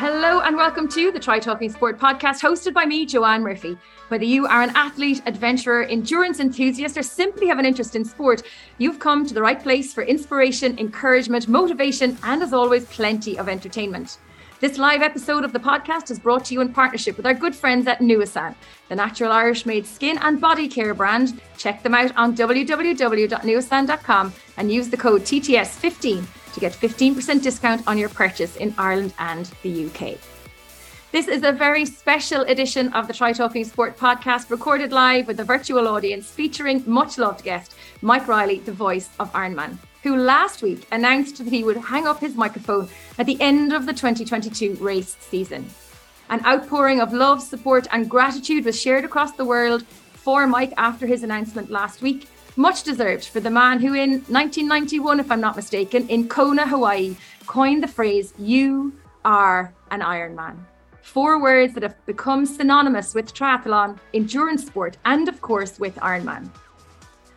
Hello and welcome to the Try Talking Sport podcast hosted by me, Joanne Murphy. Whether you are an athlete, adventurer, endurance enthusiast, or simply have an interest in sport, you've come to the right place for inspiration, encouragement, motivation, and as always, plenty of entertainment. This live episode of the podcast is brought to you in partnership with our good friends at Nuasan, the natural Irish made skin and body care brand. Check them out on www.nuasan.com and use the code TTS15 to get 15% discount on your purchase in Ireland and the UK. This is a very special edition of the Try Talking Sport podcast, recorded live with a virtual audience featuring much loved guest, Mike Reilly, the voice of Ironman, who last week announced that he would hang up his microphone at the end of the 2022 race season. An outpouring of love, support, and gratitude was shared across the world for Mike after his announcement last week, much deserved for the man who, in 1991, if I'm not mistaken, in Kona, Hawaii, coined the phrase, You are an Ironman. Four words that have become synonymous with triathlon, endurance sport, and of course with Ironman.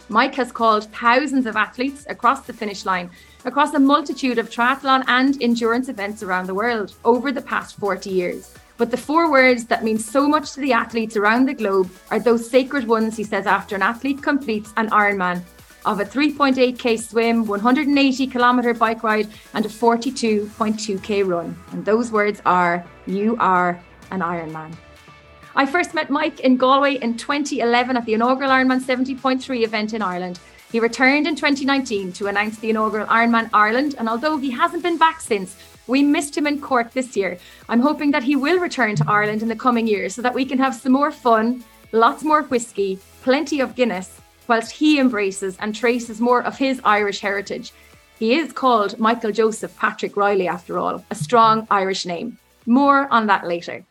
Mike has called thousands of athletes across the finish line, across a multitude of triathlon and endurance events around the world over the past 40 years. But the four words that mean so much to the athletes around the globe are those sacred ones he says after an athlete completes an Ironman of a 3.8k swim, 180 kilometer bike ride, and a 42.2k run. And those words are You are an Ironman. I first met Mike in Galway in 2011 at the inaugural Ironman 70.3 event in Ireland. He returned in 2019 to announce the inaugural Ironman Ireland, and although he hasn't been back since, we missed him in Cork this year. I'm hoping that he will return to Ireland in the coming years so that we can have some more fun, lots more whiskey, plenty of Guinness, whilst he embraces and traces more of his Irish heritage. He is called Michael Joseph Patrick Reilly, after all, a strong Irish name. More on that later.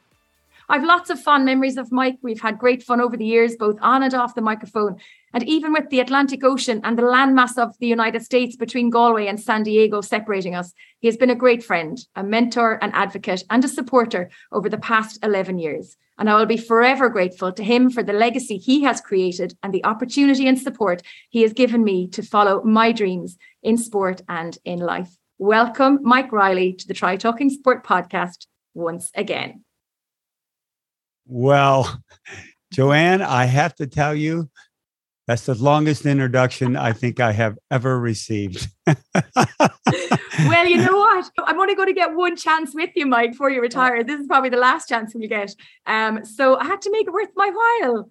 I've lots of fond memories of Mike. We've had great fun over the years, both on and off the microphone. And even with the Atlantic Ocean and the landmass of the United States between Galway and San Diego separating us, he has been a great friend, a mentor, an advocate, and a supporter over the past 11 years. And I will be forever grateful to him for the legacy he has created and the opportunity and support he has given me to follow my dreams in sport and in life. Welcome, Mike Reilly, to the Try Talking Sport podcast once again. Well, Joanne, I have to tell you, that's the longest introduction I think I have ever received. well, you know what? I'm only going to get one chance with you, Mike, before you retire. This is probably the last chance you get. Um, so I had to make it worth my while.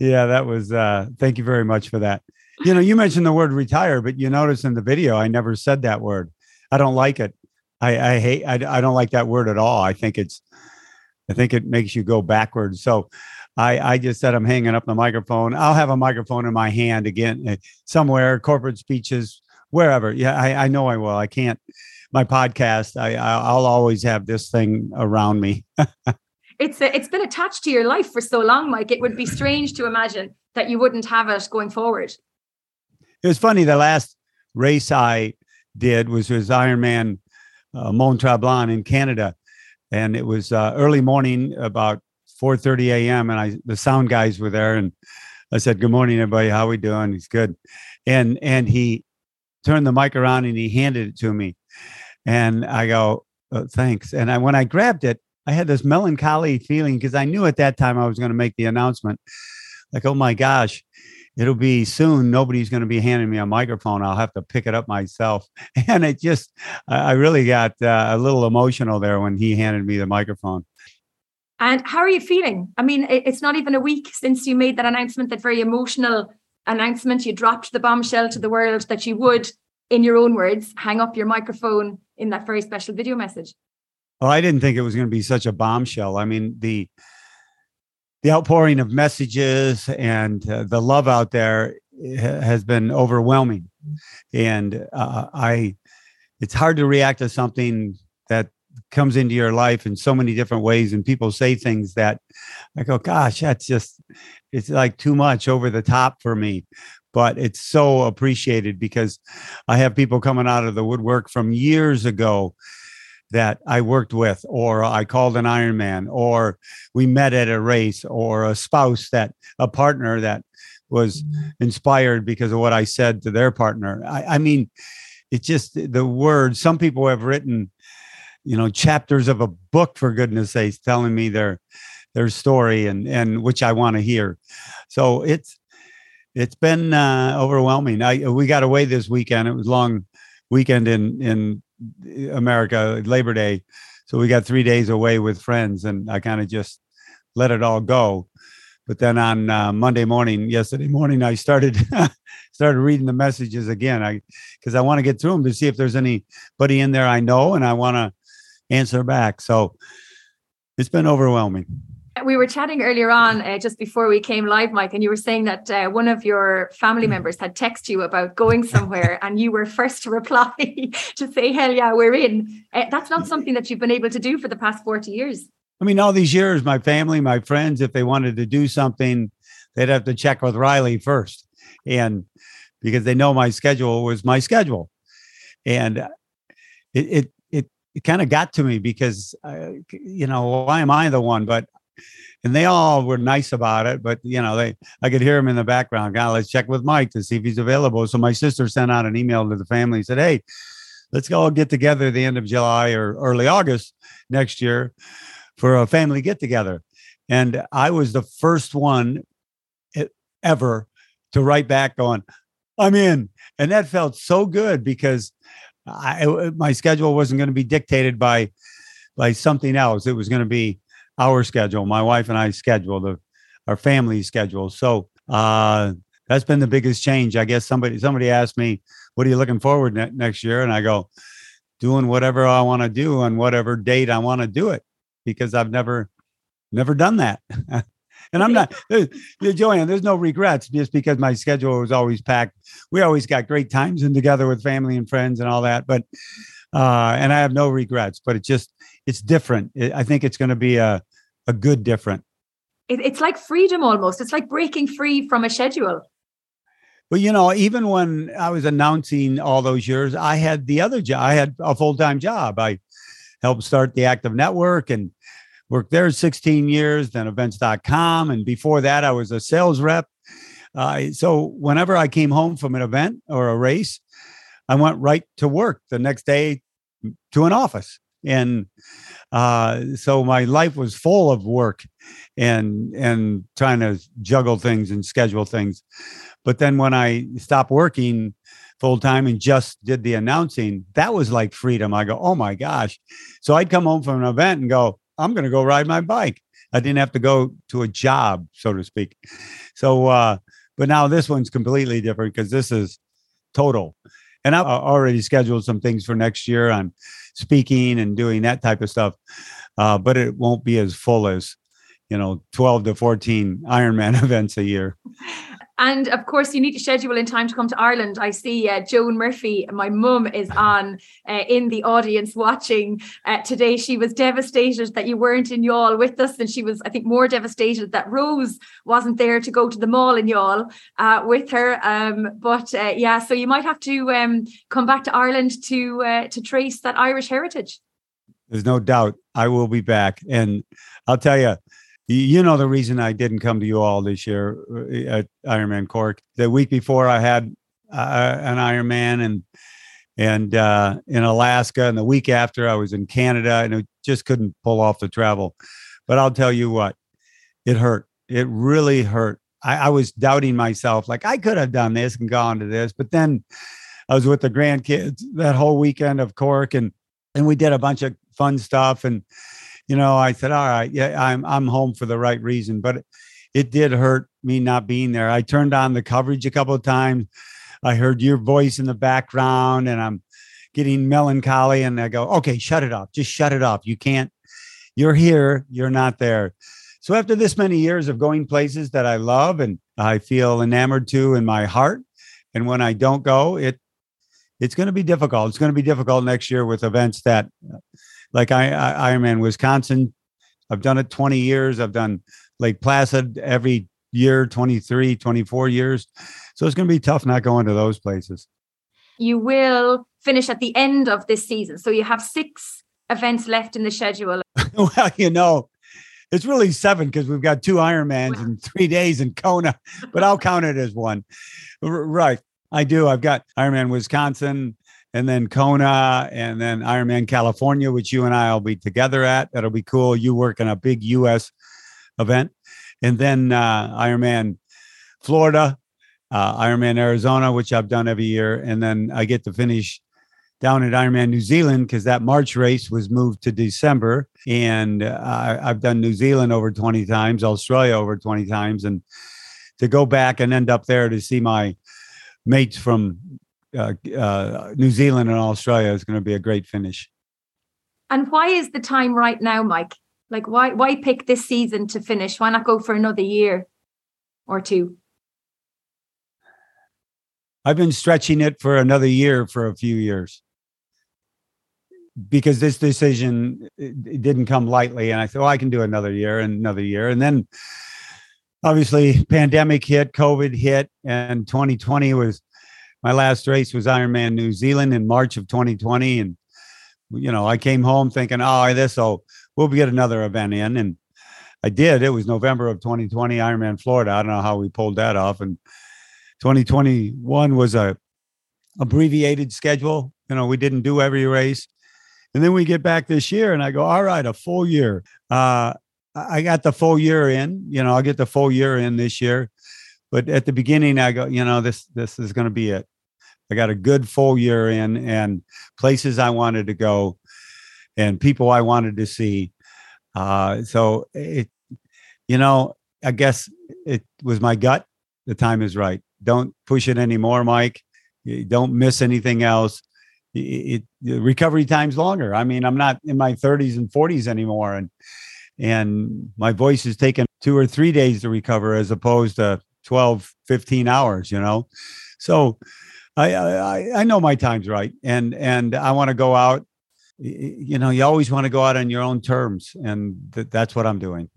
Yeah, that was. Uh, thank you very much for that. You know, you mentioned the word retire, but you notice in the video I never said that word. I don't like it. I, I hate. I, I don't like that word at all. I think it's. I think it makes you go backwards. So I, I just said I'm hanging up the microphone. I'll have a microphone in my hand again eh, somewhere, corporate speeches, wherever. Yeah, I, I know I will. I can't. My podcast, I, I'll always have this thing around me. it's a, it's been attached to your life for so long, Mike. It would be strange to imagine that you wouldn't have it going forward. It was funny. The last race I did was was Ironman uh, Mont Tremblant in Canada, and it was uh, early morning, about 4:30 a.m. and I the sound guys were there and I said, "Good morning, everybody. How we doing?" He's good, and and he turned the mic around and he handed it to me, and I go, oh, "Thanks." And I when I grabbed it, I had this melancholy feeling because I knew at that time I was going to make the announcement, like, "Oh my gosh." It'll be soon. Nobody's going to be handing me a microphone. I'll have to pick it up myself. And it just, I really got uh, a little emotional there when he handed me the microphone. And how are you feeling? I mean, it's not even a week since you made that announcement, that very emotional announcement. You dropped the bombshell to the world that you would, in your own words, hang up your microphone in that very special video message. Well, I didn't think it was going to be such a bombshell. I mean, the the outpouring of messages and uh, the love out there eh, has been overwhelming, and uh, I it's hard to react to something that comes into your life in so many different ways and people say things that i go gosh that's just it's like too much over the top for me. But it's so appreciated because i have people coming out of the woodwork from years ago that I worked with, or I called an Ironman, or we met at a race, or a spouse that a partner that was mm-hmm. inspired because of what I said to their partner. I, I mean, it's just the word. Some people have written you know, chapters of a book for goodness sakes, telling me their their story and and which I want to hear. So it's it's been uh, overwhelming. I we got away this weekend. It was long weekend in in America, Labor Day. So we got three days away with friends, and I kind of just let it all go. But then on uh, Monday morning, yesterday morning, I started started reading the messages again. I because I want to get through them to see if there's anybody in there I know, and I want to answer back. So it's been overwhelming. We were chatting earlier on, uh, just before we came live, Mike, and you were saying that uh, one of your family mm. members had texted you about going somewhere, and you were first to reply to say, "Hell yeah, we're in." Uh, that's not something that you've been able to do for the past forty years. I mean, all these years, my family, my friends, if they wanted to do something, they'd have to check with Reilly first, and because they know my schedule was my schedule, and it it it, it kind of got to me because uh, you know why am I the one? But and they all were nice about it. But you know, they I could hear them in the background. God, let's check with Mike to see if he's available. So my sister sent out an email to the family, and said, "Hey, let's all get together at the end of July or early August next year for a family get together." And I was the first one ever to write back going, "I'm in," and that felt so good because I, my schedule wasn't going to be dictated by by something else. It was going to be our schedule, my wife and I schedule, the our family schedule. So uh, that's been the biggest change. I guess somebody somebody asked me, "What are you looking forward ne- next year?" And I go, "Doing whatever I want to do on whatever date I want to do it," because I've never never done that. and I'm not, Joanne, there's no regrets just because my schedule was always packed. We always got great times and together with family and friends and all that. But, uh, and I have no regrets, but it's just, it's different. I think it's going to be a, a good different. It, it's like freedom almost. It's like breaking free from a schedule. Well, you know, even when I was announcing all those years, I had the other job. I had a full time job. I helped start the Active Network and worked there 16 years, then events.com. And before that, I was a sales rep. Uh, so whenever I came home from an event or a race, I went right to work the next day to an office. And uh, so my life was full of work and and trying to juggle things and schedule things. But then when I stopped working full time and just did the announcing, that was like freedom. I go, oh my gosh. So I'd come home from an event and go, I'm going to go ride my bike. I didn't have to go to a job, so to speak. So, uh, but now this one's completely different because this is total. And I've already scheduled some things for next year on speaking and doing that type of stuff. Uh, but it won't be as full as, you know, 12 to 14 Ironman events a year. And of course, you need to schedule in time to come to Ireland. I see uh, Joan Murphy, my mum, is on uh, in the audience watching uh, today. She was devastated that you weren't in Youghal with us, and she was, I think, more devastated that Rose wasn't there to go to the mall in Youghal uh, with her. Um, but uh, yeah, so you might have to um, come back to Ireland to uh, to trace that Irish heritage. There's no doubt I will be back, and I'll tell you you know the reason I didn't come to Youghal this year uh, at Ironman Cork. The week before, I had uh, an Ironman and and uh, in Alaska, and the week after, I was in Canada, and it just couldn't pull off the travel. But I'll tell you what, it hurt. It really hurt. I, I was doubting myself, like I could have done this and gone to this, but then I was with the grandkids that whole weekend of Cork, and and we did a bunch of fun stuff and you know, I said, all right, yeah, I'm I'm home for the right reason. But it, did hurt me not being there. I turned on the coverage a couple of times. I heard your voice in the background and I'm getting melancholy. And I go, okay, shut it off. Just shut it off. You can't, you're here, you're not there. So after this many years of going places that I love and I feel enamored to in my heart, and when I don't go, it it's going to be difficult. It's going to be difficult next year with events that like I, I Ironman Wisconsin. I've done it 20 years. I've done Lake Placid every year, 23, 24 years. So it's going to be tough not going to those places. You will finish at the end of this season. So you have six events left in the schedule. well, you know, it's really seven because we've got two Ironmans in three days in Kona, but I'll count it as one. right. I do. I've got Ironman Wisconsin, and then Kona, and then Ironman California, which you and I will be together at. That'll be cool. You work in a big U.S. event, and then uh, Ironman Florida, uh, Ironman Arizona, which I've done every year, and then I get to finish down at Ironman New Zealand because that March race was moved to December, and uh, I've done New Zealand over twenty times, Australia over twenty times, and to go back and end up there to see my mates from uh, uh, New Zealand and Australia is going to be a great finish. And why is the time right now, Mike? Like, why why pick this season to finish? Why not go for another year or two? I've been stretching it for another year for a few years because this decision it didn't come lightly, and I thought, oh, I can do another year and another year, and then obviously pandemic hit, COVID hit, and 2020 was my last race was Ironman New Zealand in March of 2020. And, you know, I came home thinking, oh, this, so we'll get another event in. And I did. It was November of 2020, Ironman Florida. I don't know how we pulled that off. And 2021 was a abbreviated schedule. You know, we didn't do every race. And then we get back this year and I go, all right, a full year. Uh, I got the full year in, you know, I'll get the full year in this year. But at the beginning, I go, you know, this this is going to be it. I got a good full year in, and places I wanted to go, and people I wanted to see. Uh, so it, you know, I guess it was my gut. The time is right. Don't push it anymore, Mike. don't miss anything else. It, it recovery time's longer. I mean, I'm not in my 30s and 40s anymore, and and my voice is taking two or three days to recover as opposed to 12, 15 hours, you know? So I, I, I know my time's right. And, and I want to go out, you know, you always want to go out on your own terms. And th- that's what I'm doing.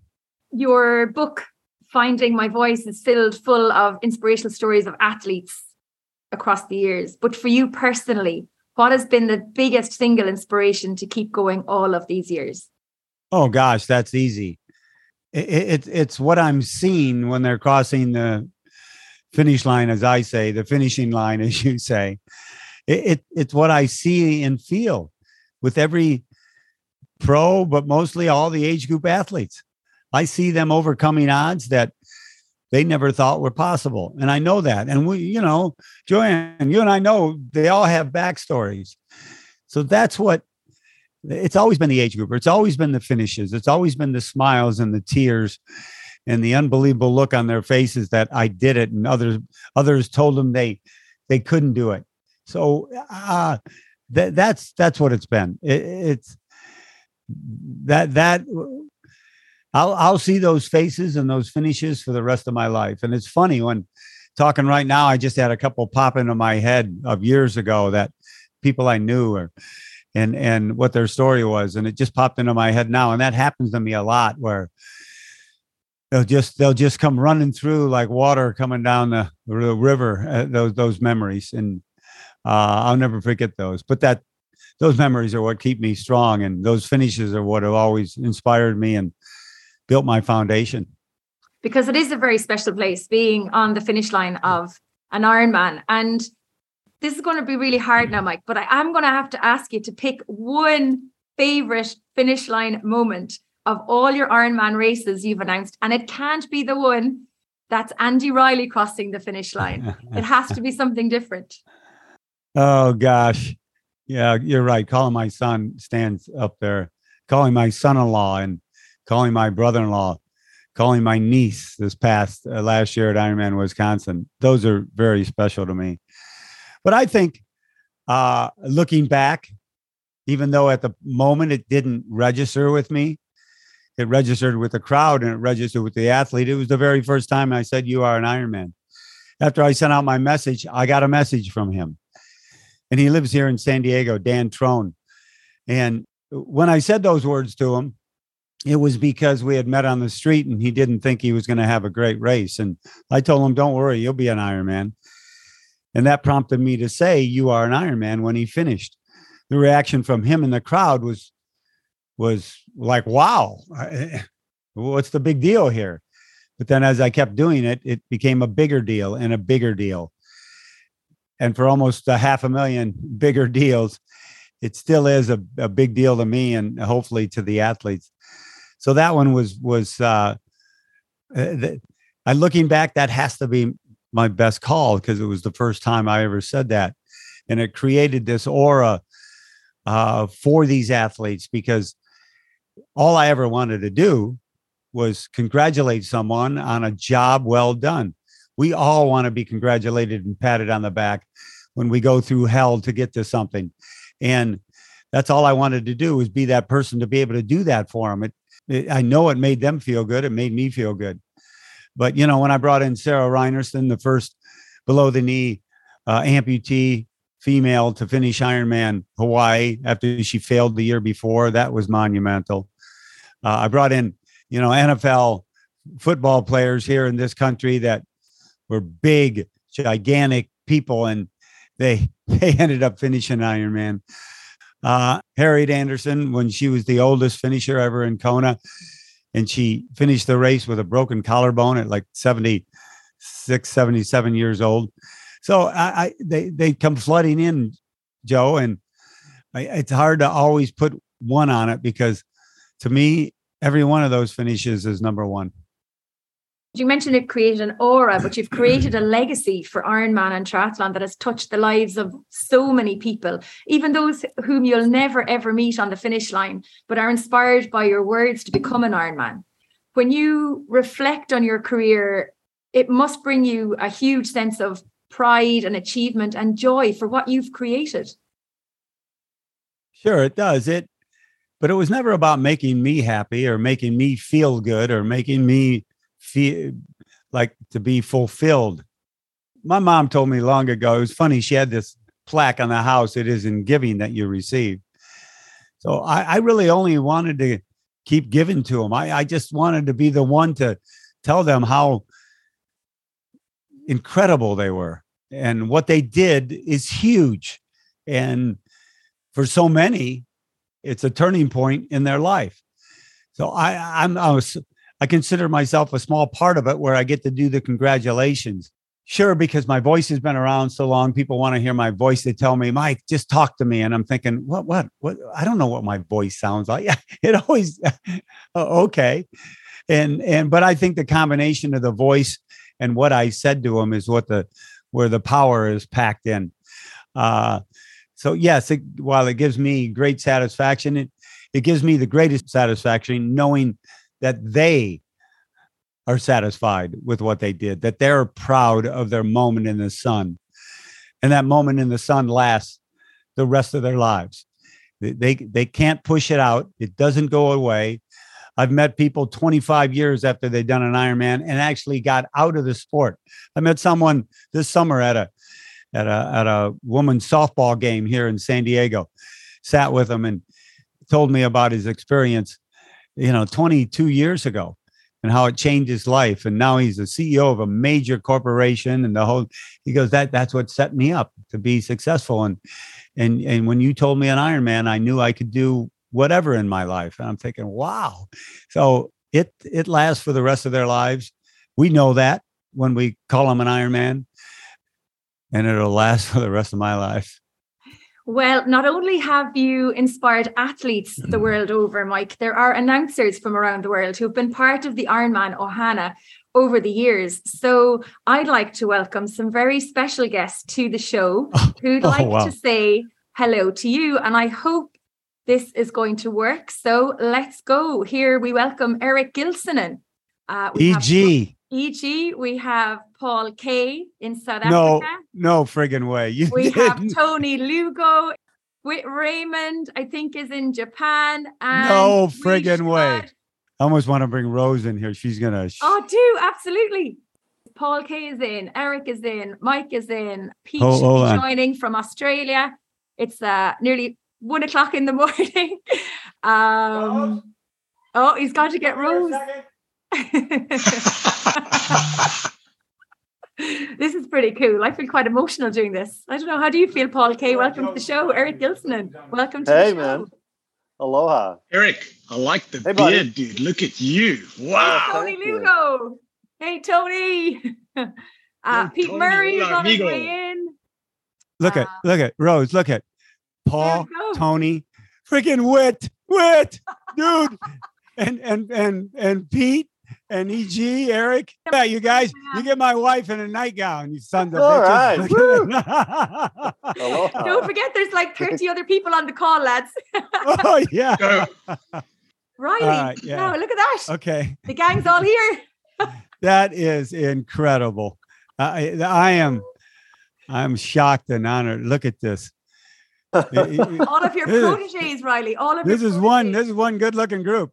Your book, Finding My Voice, is filled full of inspirational stories of athletes across the years. But for you personally, what has been the biggest single inspiration to keep going all of these years? Oh gosh, that's easy it, it, it's what I'm seeing when they're crossing the finish line, as I say, the finishing line, as you say. It, it, it's what I see and feel with every pro, but mostly all the age group athletes. I see them overcoming odds that they never thought were possible. And I know that. And we, you know, Joanne, you and I know they all have backstories. So that's what it's always been the age group. It's always been the finishes. It's always been the smiles and the tears and the unbelievable look on their faces that I did it and others others told them they they couldn't do it. So uh that that's that's what it's been. It, it's that that I'll I'll see those faces and those finishes for the rest of my life. And it's funny when talking right now, I just had a couple pop into my head of years ago that people I knew or and and what their story was and it just popped into my head now and that happens to me a lot where they'll just they'll just come running through like water coming down the, the river uh, those those memories and uh, I'll never forget those but that those memories are what keep me strong and those finishes are what have always inspired me and built my foundation. Because it is a very special place being on the finish line of an Ironman and this is going to be really hard now, Mike, but I am going to have to ask you to pick one favorite finish line moment of all your Ironman races you've announced. And it can't be the one that's Andy Reilly crossing the finish line. it has to be something different. Oh, gosh. Yeah, you're right. Calling my son stands up there, calling my son in law and calling my brother in law, calling my niece this past uh, last year at Ironman Wisconsin. Those are very special to me. But I think uh, looking back, even though at the moment it didn't register with me, it registered with the crowd and it registered with the athlete. It was the very first time I said, You are an Ironman. After I sent out my message, I got a message from him. And he lives here in San Diego, Dan Trone. And when I said those words to him, it was because we had met on the street and he didn't think he was going to have a great race. And I told him, Don't worry, you'll be an Ironman. And that prompted me to say, You are an Iron Man when he finished. The reaction from him and the crowd was was like, wow, what's the big deal here? But then as I kept doing it, it became a bigger deal and a bigger deal. and for almost a half a million bigger deals, it still is a, a big deal to me and hopefully to the athletes. So that one was was uh, uh I looking back, that has to be my best call because it was the first time I ever said that, and it created this aura uh, for these athletes because all I ever wanted to do was congratulate someone on a job well done. We all want to be congratulated and patted on the back when we go through hell to get to something. And that's all I wanted to do was be that person to be able to do that for them. It, it, I know it made them feel good. It made me feel good. But, you know, when I brought in Sarah Reinertsen, the first below the knee uh, amputee female to finish Ironman Hawaii after she failed the year before, that was monumental. Uh, I brought in, you know, NFL football players here in this country that were big, gigantic people, and they they ended up finishing Ironman. Uh, Harriet Anderson, when she was the oldest finisher ever in Kona, and she finished the race with a broken collarbone at like 76, 77 years old. So I, I they they come flooding in, Joe, and I, it's hard to always put one on it because to me, every one of those finishes is number one. You mentioned it created an aura, but you've created a legacy for Ironman and triathlon that has touched the lives of so many people, even those whom you'll never ever meet on the finish line, but are inspired by your words to become an Ironman. When you reflect on your career, it must bring you a huge sense of pride and achievement and joy for what you've created. Sure, it does. It but it was never about making me happy or making me feel good or making me feel like to be fulfilled. My mom told me long ago, it was funny, she had this plaque on the house, it is in giving that you receive. So I, I really only wanted to keep giving to them. I, I just wanted to be the one to tell them how incredible they were. And what they did is huge. And for so many, it's a turning point in their life. So I, I'm, I was, I consider myself a small part of it where I get to do the congratulations. Sure, because my voice has been around so long, people want to hear my voice. They tell me, Mike, just talk to me. And I'm thinking, what, what, what? I don't know what my voice sounds like. it always, okay. And, and, but I think the combination of the voice and what I said to him is what the, where the power is packed in. Uh, so yes, it, while it gives me great satisfaction, it it gives me the greatest satisfaction knowing that they are satisfied with what they did, that they're proud of their moment in the sun, and that moment in the sun lasts the rest of their lives. They they, they can't push it out; it doesn't go away. I've met people 25 years after they've done an Ironman and actually got out of the sport. I met someone this summer at a at a at a women's softball game here in San Diego. Sat with him and told me about his experience, you know, 22 years ago and how it changed his life. And now he's the CEO of a major corporation and the whole he goes, that that's what set me up to be successful. And and and when you told me an Ironman, I knew I could do whatever in my life. And I'm thinking, wow. So it it lasts for the rest of their lives. We know that when we call them an Ironman and it'll last for the rest of my life. Well, not only have you inspired athletes the mm. world over, Mike, there are announcers from around the world who have been part of the Ironman Ohana over the years. So I'd like to welcome some very special guests to the show who'd oh, like wow. to say hello to you. And I hope this is going to work. So let's go. Here we welcome Eric Gilsonen. Uh, EG. E.g., we have Paul Kaye in South no, Africa. No friggin' way. You we didn't. have Tony Lugo. Whit Raymond, I think, is in Japan. no friggin' way. I almost want to bring Rose in here. She's gonna. Oh, do absolutely. Paul Kaye is in. Eric is in. Mike is in. Pete oh, joining from Australia. It's uh, nearly one o'clock in the morning. um, oh, he's got to get Rose. this is pretty cool. I feel quite emotional doing this. I don't know. How do you feel, Paul Kaye? Welcome to the show. Eric Gilsonen, welcome to hey, the show. Hey, man. Aloha. Eric, I like the hey, beard, dude. Look at you. Wow. Oh, Tony Lugo. Hey, Tony. uh, Pete Tony, Murray is on his way in. look at look at Rose. Look at Paul, Tony, freaking Whit, Whit, dude, and and and and Pete and EG, Eric. Yeah, you guys, you get my wife in a nightgown, you sons of All bitches. Aloha. Don't forget, there's like 30 other people on the call, lads. oh yeah. Reilly, Uh, yeah. wow, look at that. Okay. The gang's all here. That is incredible. I I am I'm shocked and honored. Look at this. All of your proteges, Reilly. All of This your is one. This is one good looking group.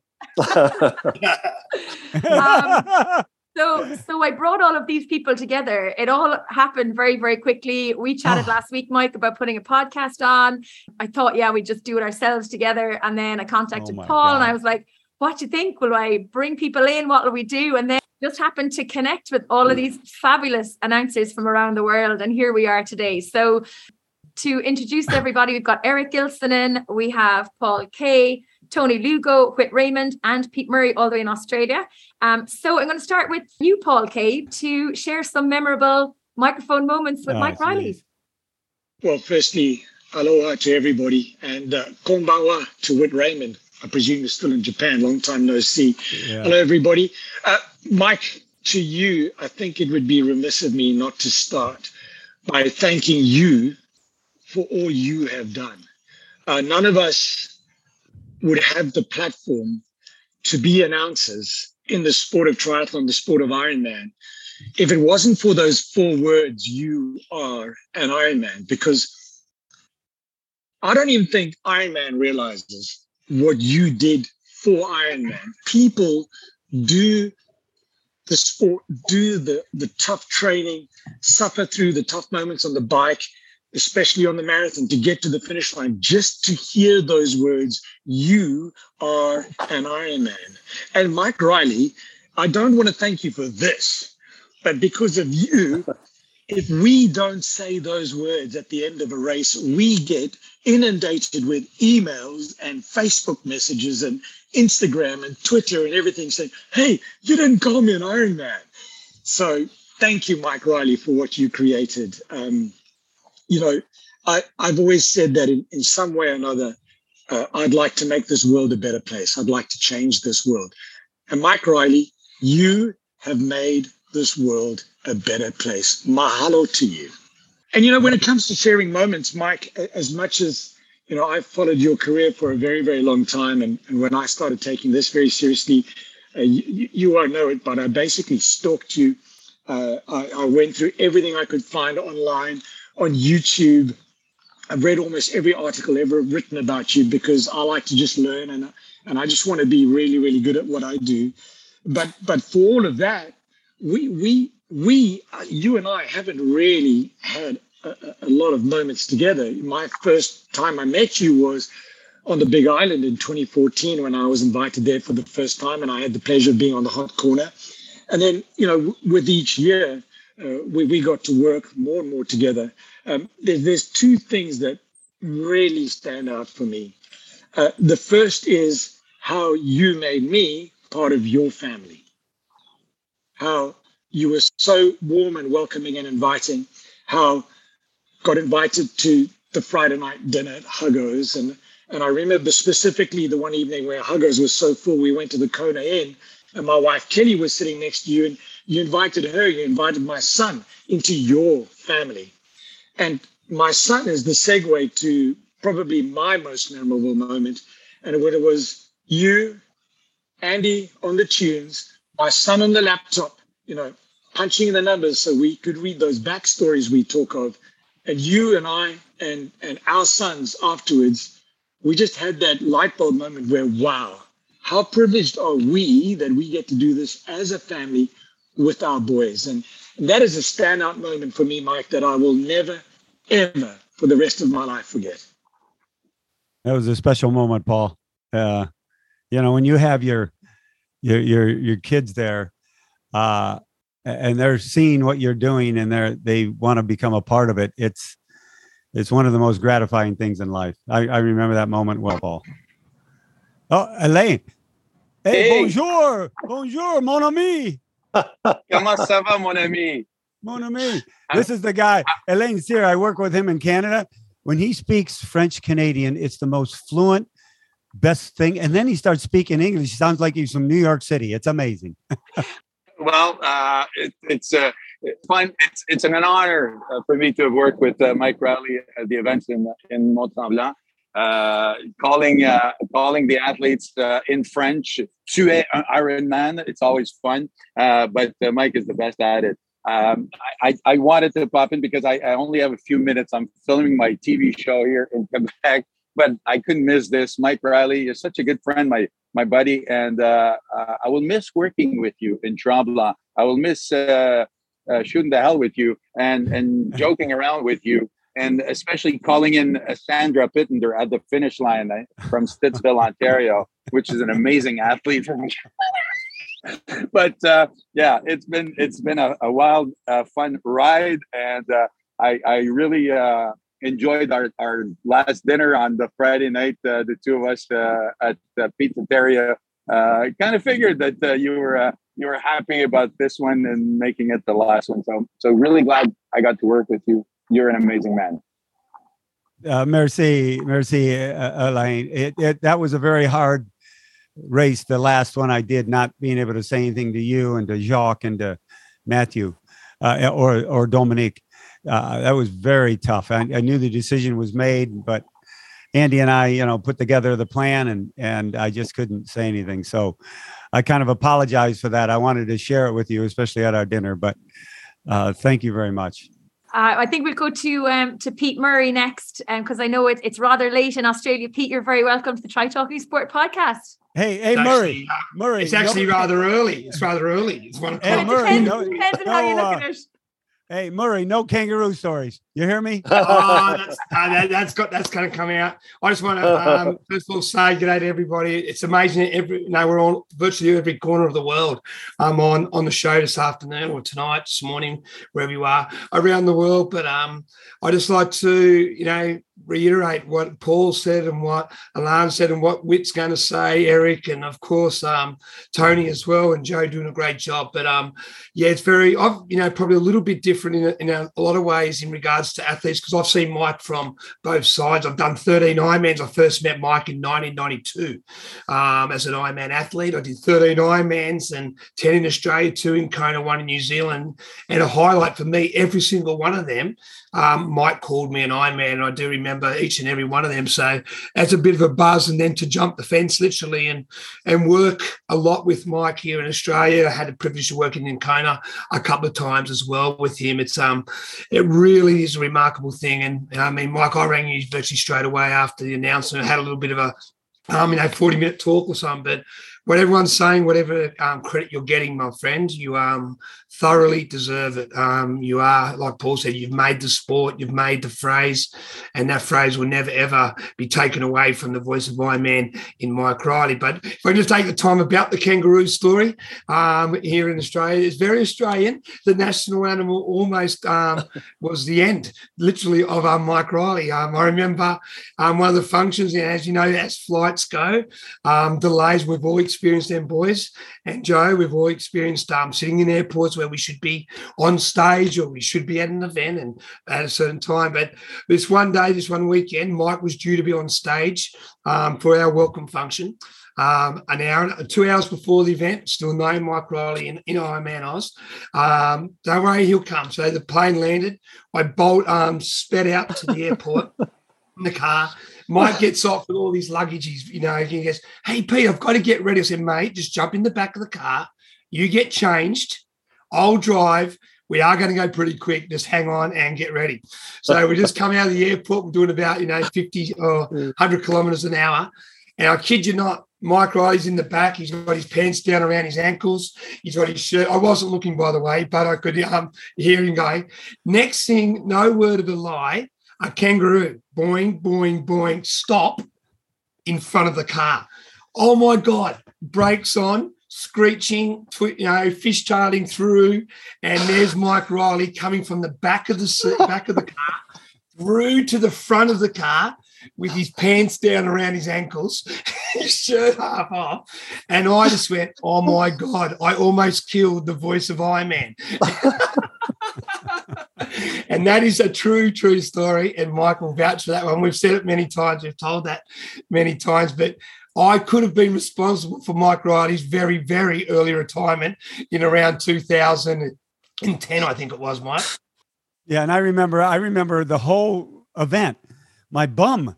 Um, So, so I brought all of these people together. It all happened very, very quickly. We chatted Oh. last week, Mike, about putting a podcast on. I thought, yeah, we just do it ourselves together. And then I contacted Oh Paul and I was like, what do you think? Will I bring people in? What will we do? And then just happened to connect with all of these fabulous announcers from around the world. And here we are today. So to introduce everybody, we've got Eric Gilson in, we have Paul Kaye, Tony Lugo, Whit Raymond, and Pete Murray, all the way in Australia. Um, so I'm going to start with you, Paul Kaye, to share some memorable microphone moments with Oh, Mike Reilly. geez. Well, firstly, aloha to everybody and uh, konbanwa to Whit Raymond. I presume you're still in Japan. Long time no see. Yeah. Hello, everybody. Uh, Mike, to you, I think it would be remiss of me not to start by thanking you for all you have done. Uh, none of us would have the platform to be announcers in the sport of triathlon, the sport of Ironman, if it wasn't for those four words, you are an Ironman, because I don't even think Ironman realizes what you did for Ironman. People do the sport, do the, the tough training, suffer through the tough moments on the bike, especially on the marathon, to get to the finish line, just to hear those words, you are an Ironman. And Mike Reilly, I don't want to thank you for this, but because of you, if we don't say those words at the end of a race, we get inundated with emails and Facebook messages and Instagram and Twitter and everything saying, hey, you didn't call me an Iron Man. So thank you, Mike Reilly, for what you created. Um, you know, I, I've always said that in, in some way or another, uh, I'd like to make this world a better place. I'd like to change this world. And Mike Reilly, you have made this world a better place. Mahalo to you. And you know, when it comes to sharing moments, Mike, as much as you know, I've followed your career for a very, very long time, and, and when I started taking this very seriously, uh, you, you won't know it, but I basically stalked you. Uh, I, I went through everything I could find online, on YouTube. I've read almost every article ever written about you because I like to just learn and and I just want to be really, really good at what I do. But but for all of that, we we we uh, you and I haven't really had a, a- a lot of moments together. My first time I met you was on the Big Island in 2014 when I was invited there for the first time, and I had the pleasure of being on the hot corner. And then you know, with each year, uh, we we got to work more and more together. Um, there, there's two things that really stand out for me. Uh, the first is how you made me part of your family how you were so warm and welcoming and inviting, how got invited to the Friday night dinner at Huggos. And, and I remember specifically the one evening where Huggos was so full, we went to the Kona Inn and my wife Kelly was sitting next to you and you invited her, you invited my son into your family. And my son is the segue to probably my most memorable moment. And when it was you, Andy on the tunes, my son on the laptop, you know, punching in the numbers so we could read those backstories we talk of. And you and I and and our sons afterwards, we just had that light bulb moment where, wow, how privileged are we that we get to do this as a family with our boys. And, that is a standout moment for me, Mike, that I will never, ever for the rest of my life forget. That was a special moment, Paul. Uh, you know, when you have your your your your kids there, uh, and they're seeing what you're doing, and they're they want to become a part of it. It's it's one of the most gratifying things in life. I, I remember that moment well, Paul. Oh, Alain. Hey, Hey. bonjour, bonjour, mon ami. Comment ça va, mon ami? Mon ami. This is the guy, Alain Cyr. I work with him in Canada. When he speaks French Canadian, it's the most fluent, best thing. And then he starts speaking English. He sounds like he's from New York City. It's amazing. well, uh, it, it's uh, fun. It's it's an honor uh, for me to have worked with uh, Mike Reilly at the events in in Mont Tremblant. Uh, calling uh, calling the athletes uh, in French, "Tu es un Iron Man." It's always fun, uh, but uh, Mike is the best at it. Um, I, I wanted to pop in because I, I only have a few minutes. I'm filming my TV show here in Quebec, but I couldn't miss this. Mike Reilly, you're such a good friend, my my buddy, and I will miss working with you in Tremblant. I will miss shooting the hell with you and and joking around with you, and especially calling in uh, Sandra Pittender at the finish line uh, from Stittsville, Ontario, which is an amazing athlete but uh, yeah, it's been it's been a, a wild, uh, fun ride, and uh, I I really uh, enjoyed our, our last dinner on the Friday night. Uh, the two of us at uh, Pizzeria. Uh, kind of figured that you were you were happy about this one and making it the last one. So so really glad I got to work with you. You're an amazing man. Uh, merci, merci, uh, Alain. It, it, that was a very hard race. The last one I did, not being able to say anything to you and to Jacques and to Matthew uh, or or Dominique. Uh, that was very tough. I, I, knew the decision was made, but Andy and I, you know, put together the plan, and and I just couldn't say anything. So I kind of apologize for that. I wanted to share it with you, especially at our dinner. But uh, thank you very much. Uh, I think we'll go to um, to Pete Murray next, because um, I know it, it's rather late in Australia. Pete, you're very welcome to the Try Talking Sport podcast. Hey, hey, it's Murray, actually, uh, Murray. It's actually no, rather early. It's rather early. It's one o'clock. Hey, Murray, depends, no, depends on no, how you look uh, at it. Hey Murray, no kangaroo stories. You hear me? oh, that's, uh, that, has got that's going to come out. I just want to um, first of all say good day to everybody. It's amazing. Every you know we're on virtually every corner of the world. I'm on on the show this afternoon or tonight, this morning, wherever you are around the world. But um, I just like to you know reiterate what Paul said and what Alan said and what Whit's going to say, Eric, and of course um, Tony as well, and Joe doing a great job. But um, yeah, it's very, I've you know probably a little bit different in a, in a lot of ways in regards to athletes because I've seen Mike from both sides. I've done 13 Ironmans. I first met Mike in 1992 um, as an Ironman athlete. I did 13 Ironmans and 10 in Australia, two in Kona, one in New Zealand. And a highlight for me, every single one of them um, Mike called me an Ironman, and I do remember each and every one of them. So that's a bit of a buzz, and then to jump the fence literally and and work a lot with Mike here in Australia. I had the privilege of working in Kona a couple of times as well with him. It's um, it really is a remarkable thing. And I mean, Mike, I rang you virtually straight away after the announcement. I had a little bit of a um, you know, 40 minute talk or something, but what everyone's saying, whatever um, credit you're getting, my friend, you um, thoroughly deserve it. Um, you are, like Paul said, you've made the sport, you've made the phrase, and that phrase will never ever be taken away from the voice of my man in Mike Reilly. But if I just take the time about the kangaroo story um, here in Australia, it's very Australian. The national animal almost um, was the end, literally, of um, Mike Reilly. Um, I remember um, one of the functions, and as you know, as flights go, um, delays we've all experienced them, boys. And Joe, we've all experienced sitting in airports where we should be on stage or we should be at an event and at a certain time. But this one day, this one weekend, Mike was due to be on stage um, for our welcome function. Um, an hour, two hours before the event, still no Mike Reilly in, in Ironman Oz. Um, don't worry, he'll come. So the plane landed. I bolt, um, sped out to the airport in the car. Mike gets off with all these luggage. He's, you know, he goes, Hey, Pete, I've got to get ready. I said, Mate, just jump in the back of the car. You get changed. I'll drive. We are going to go pretty quick. Just hang on and get ready. So we just come out of the airport. We're doing about, you know, 50 or 100 kilometers an hour. And I kid you not, Mike Reilly's in the back. He's got his pants down around his ankles. He's got his shirt. I wasn't looking, by the way, but I could um, hear him going. Next thing, no word of a lie, a kangaroo, boing, boing, boing, stop in front of the car. Oh my God, brakes on, screeching, you know, fish fishtailing through, and there's Mike Reilly coming from the back of the seat, back of the car through to the front of the car with his pants down around his ankles, his shirt half off, and I just went, "Oh my god!" I almost killed the voice of Iron Man. and that is a true, true story. And Michael vouch for that one. We've said it many times. We've told that many times, but I could have been responsible for Mike Reilly's very, very early retirement in around 2010, I think it was, Mike. Yeah, and I remember, I remember the whole event. My bum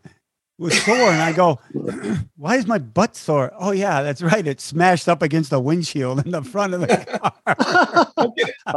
was sore, and I go, "Why is my butt sore?" Oh yeah, that's right. It smashed up against the windshield in the front of the car.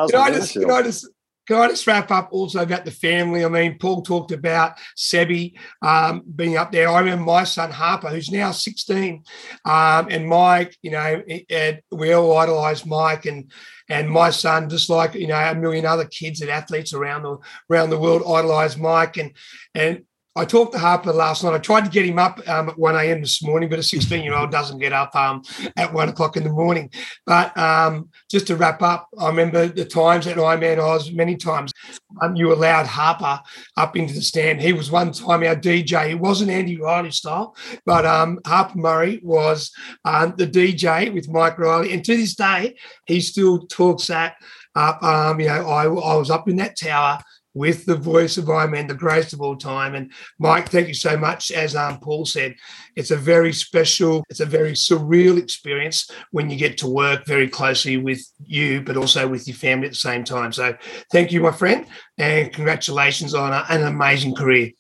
can, I just, can I just can I just wrap up also about the family? I mean, Paul talked about Sebi um, being up there. I remember my son Harper, who's now 16, um, and Mike. You know, it, we all idolise Mike, and and my son, just like you know a million other kids and athletes around the around the world, idolise Mike, and and I talked to Harper last night. I tried to get him up um, at 1 a.m. this morning, but a 16 year old doesn't get up um, at 1 o'clock in the morning. But um, just to wrap up, I remember the times at Ironman Oz, many times um, you allowed Harper up into the stand. He was one time our DJ. He wasn't Andy Riley style, but um, Harper Murray was um, the DJ with Mike Reilly. And to this day, he still talks that up. you know, I, I was up in that tower with the voice of Ironman, the greatest of all time. And Mike, thank you so much. As um, Paul said, it's a very special, it's a very surreal experience when you get to work very closely with you, but also with your family at the same time. So thank you, my friend, and congratulations on a, an amazing career.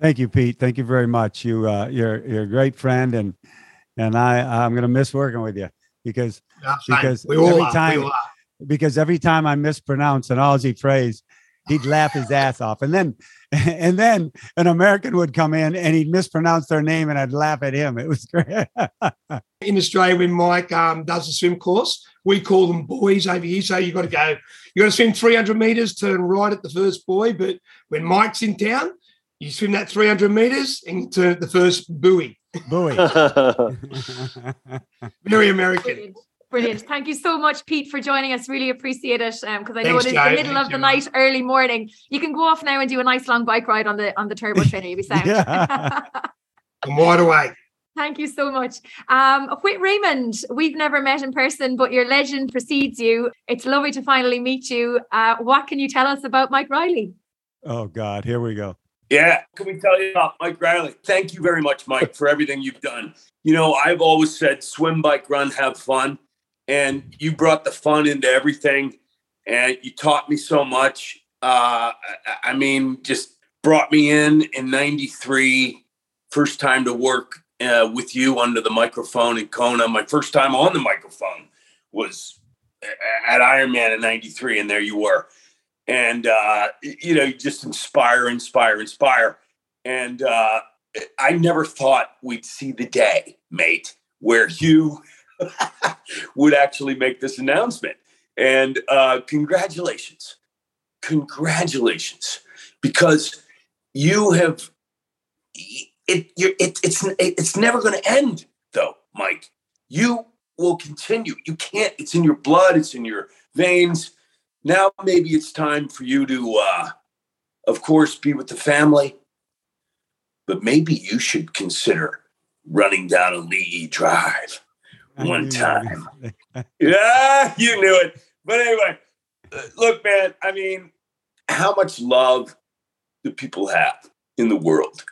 Thank you, Pete. Thank you very much. You, uh, you're you're a great friend, and and I I'm going to miss working with you because because every time because every time I mispronounce an Aussie phrase, he'd laugh his ass off. And then and then an American would come in and he'd mispronounce their name and I'd laugh at him. It was great. in Australia, when Mike um, does the swim course, we call them buoys over here. So you've got to go, you got to swim 300 meters, turn right at the first buoy. But when Mike's in town, you swim that 300 meters and you turn at the first buoy. Buoy. Very American. Brilliant. Thank you so much, Pete, for joining us. Really appreciate it. Um, because I know it is the middle Thanks, of the night, early morning. You can go off now and do a nice long bike ride on the on the turbo trainer. You'll be sound. I'm wide awake. Thank you so much. Um, Whit Raymond, we've never met in person, but your legend precedes you. It's lovely to finally meet you. Uh, what can you tell us about Mike Reilly? Oh God, here we go. Yeah, can we tell you about Mike Reilly? Thank you very much, Mike, for everything you've done. You know, I've always said swim, bike, run, have fun and you brought the fun into everything and you taught me so much. Uh, i mean just brought me in in 93 first time to work uh, with you under the microphone in kona. My first time on the microphone was at ironman in 93 and there you were. And uh, you know just inspire inspire inspire. And uh, i never thought we'd see the day mate where you would actually make this announcement. And uh, congratulations, congratulations, because you have it. it it's it's never going to end, though, Mike. You will continue. You can't. It's in your blood. It's in your veins. Now maybe it's time for you to, uh, of course, be with the family. But maybe you should consider running down Ali'i Drive one time. yeah, you knew it. But anyway, uh, look, man, I mean, how much love do people have in the world?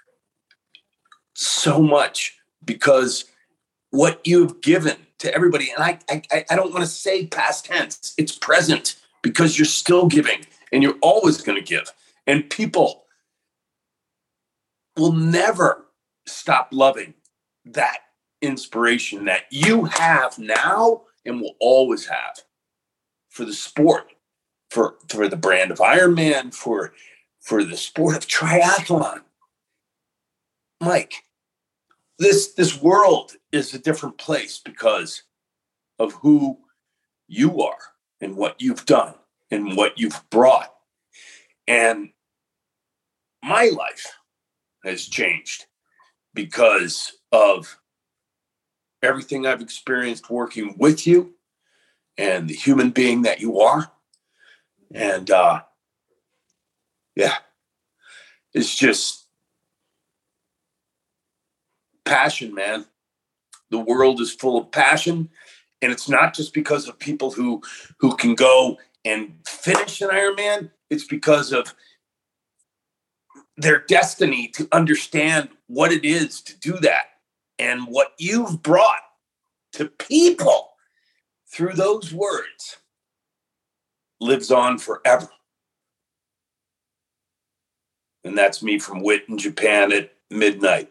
So much because what you've given to everybody, and I, I, I don't want to say past tense, it's present because you're still giving and you're always going to give. And people will never stop loving that inspiration that you have now and will always have for the sport, for for the brand of Ironman, for for the sport of triathlon. Mike, this this world is a different place because of who you are and what you've done and what you've brought. And my life has changed because of everything I've experienced working with you and the human being that you are. And uh, yeah, it's just passion, man. The world is full of passion. And it's not just because of people who who can go and finish an Ironman. It's because of their destiny to understand what it is to do that and what you've brought to people through those words lives on forever. And that's me from Whit in Japan at midnight.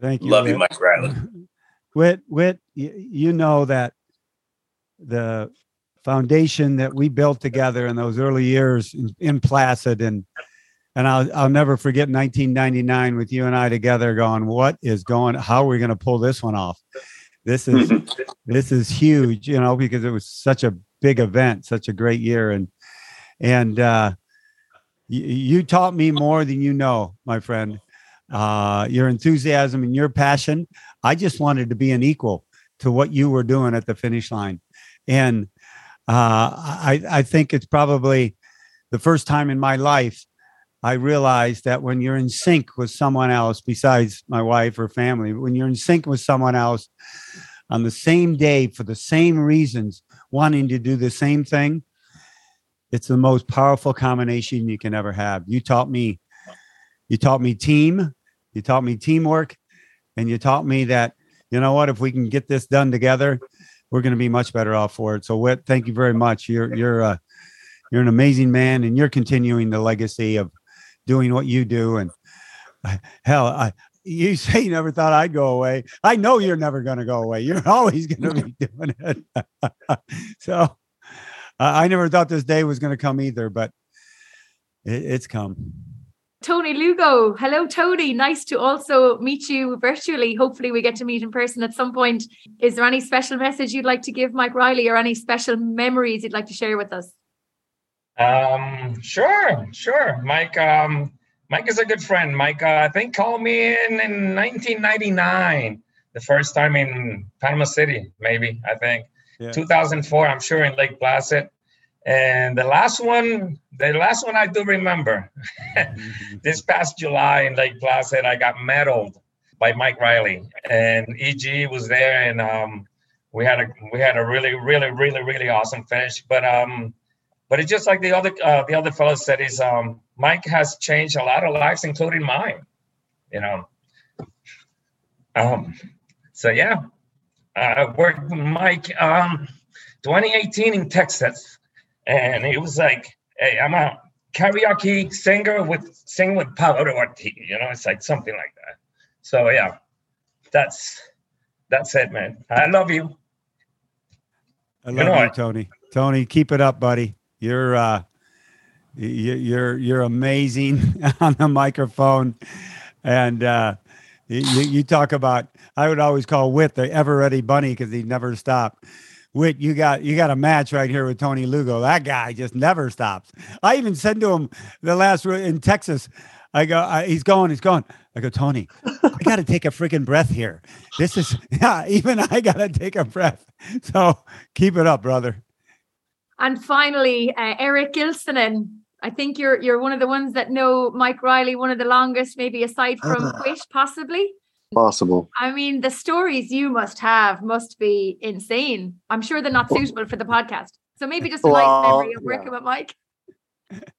Thank you. Love Whit. you, Mike Reilly. Whit, Whit, you, know that the foundation that we built together in those early years in, in Placid and and I'll I'll never forget 1999 with you and I together going, what is going? How are we going to pull this one off? This is this is huge, you know, because it was such a big event, such a great year, and and uh, you, you taught me more than you know, my friend. Uh, your enthusiasm and your passion. I just wanted to be an equal to what you were doing at the finish line, and uh, I I think it's probably the first time in my life I realized that when you're in sync with someone else besides my wife or family, when you're in sync with someone else on the same day for the same reasons, wanting to do the same thing, it's the most powerful combination you can ever have. You taught me, you taught me team, you taught me teamwork, and you taught me that, you know what, if we can get this done together, we're going to be much better off for it. So, Whit, thank you very much. You're you're uh, you're an amazing man, and you're continuing the legacy of doing what you do. And hell, I, you say you never thought I'd go away. I know you're never going to go away. You're always going to be doing it. so uh, I never thought this day was going to come either, but it, it's come. Tony Lugo. Hello, Tony. Nice to also meet you virtually. Hopefully, we get to meet in person at some point. Is there any special message you'd like to give Mike Reilly or any special memories you'd like to share with us? Um, sure, sure. Mike, um, Mike is a good friend. Mike, uh, I think called me in in 1999, the first time in Panama City, maybe, I think. Yeah. 2004, I'm sure in Lake Placid. And the last one, the last one I do remember, this past July in Lake Placid, I got medaled by Mike Reilly, and EG was there, and um, we had a we had a really, really, really, really awesome finish. But um, but it's just like the other uh, the other fellow said is um, Mike has changed a lot of lives, including mine. You know. Um, so yeah, I worked with Mike um, 2018 in Texas, and it was like, hey, I'm a karaoke singer with sing with. Ortiz. You know, it's like something like that. So yeah, that's that's it, man. I love you. I love you, know you Tony. Tony, keep it up, buddy. You're uh, you're you're amazing on the microphone, and uh, you, you talk about. I would always call Whit the ever ready bunny because he never stopped. Whit, you got you got a match right here with Tony Lugo. That guy just never stops. I even said to him the last in Texas. I go, I, he's going, he's going. I go, Tony, I got to take a freaking breath here. This is, yeah, even I got to take a breath. So keep it up, brother. And finally, uh, Eric Gilsonen. I think you're you're one of the ones that know Mike Reilly, one of the longest, maybe aside from Quish, possibly. Possible. I mean, the stories you must have must be insane. I'm sure they're not suitable for the podcast. So maybe just a well, memory of working yeah. with Mike.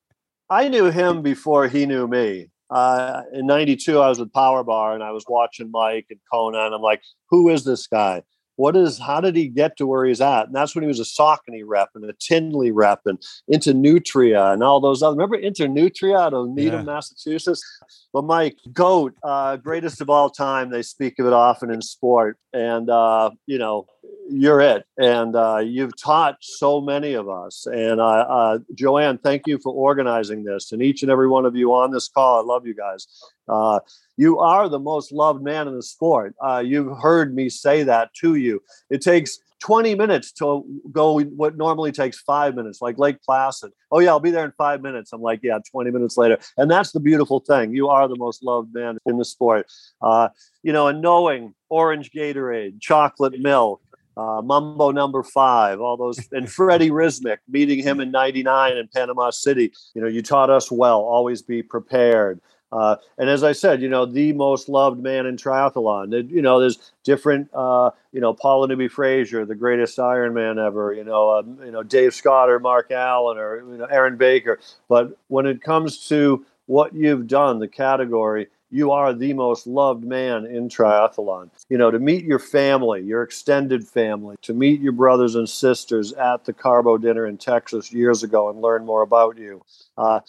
I knew him before he knew me. Uh, in '92, I was with Power Bar and I was watching Mike and Kona. And I'm like, who is this guy? What is how did he get to where he's at? And that's when he was a Saucony rep and a Tinley rep and Nutria and all those other. Remember Nutria out of Needham, yeah. Massachusetts? But Mike, GOAT, uh, greatest of all time. They speak of it often in sport, and uh, you know you're it. And uh, you've taught so many of us. And uh, uh, Joanne, thank you for organizing this, and each and every one of you on this call. I love you guys. Uh, you are the most loved man in the sport. Uh, you've heard me say that to you. It takes 20 minutes to go what normally takes five minutes, like Lake Placid. Oh, yeah, I'll be there in five minutes. I'm like, yeah, 20 minutes later. And that's the beautiful thing. You are the most loved man in the sport. Uh, you know, and knowing orange Gatorade, chocolate milk, uh, Mambo number five, all those, and Freddie Rismic, meeting him in 99 in Panama City. You know, you taught us well, always be prepared. Uh, and as I said, you know, the most loved man in triathlon. You know, there's different, uh, you know, Paula Newby-Fraser, the greatest Ironman ever. You know, um, you know, Dave Scott or Mark Allen or you know, Erin Baker. But when it comes to what you've done, the category, you are the most loved man in triathlon. You know, to meet your family, your extended family, to meet your brothers and sisters at the Carbo dinner in Texas years ago and learn more about you. Uh,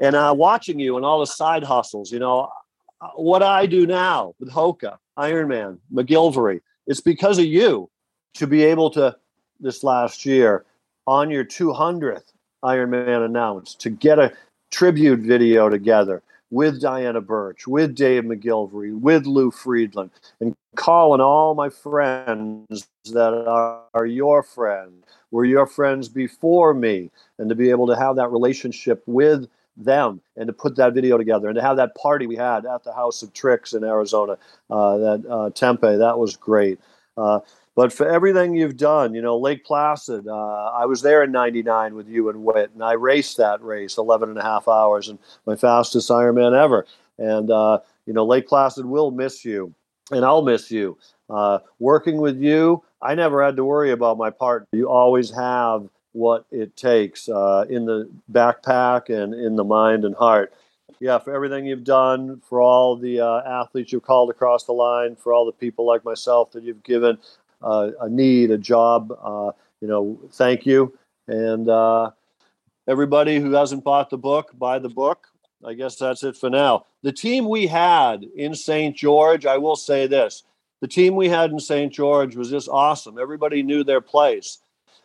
and uh, watching you and all the side hustles, you know, uh, what I do now with Hoka, Ironman, McGillivray, it's because of you to be able to this last year on your 200th Ironman announced to get a tribute video together with Diana Birch, with Dave McGillivray, with Lou Friedland, and calling all my friends that are, are your friends, were your friends before me, and to be able to have that relationship with them and to put that video together and to have that party we had at the House of Tricks in Arizona, uh, that uh, Tempe, that was great. Uh, but for everything you've done, you know, Lake Placid, uh, I was there in 99 with you and Whit, and I raced that race 11 and a half hours and my fastest Ironman ever. And, uh, you know, Lake Placid will miss you and I'll miss you. Uh, working with you, I never had to worry about my part. You always have what it takes uh, in the backpack and in the mind and heart. Yeah, for everything you've done, for all the uh, athletes you've called across the line, for all the people like myself that you've given uh, a need, a job, uh, you know, thank you. And uh, everybody who hasn't bought the book, buy the book. I guess that's it for now. The team we had in St. George, I will say this the team we had in St. George was just awesome. Everybody knew their place.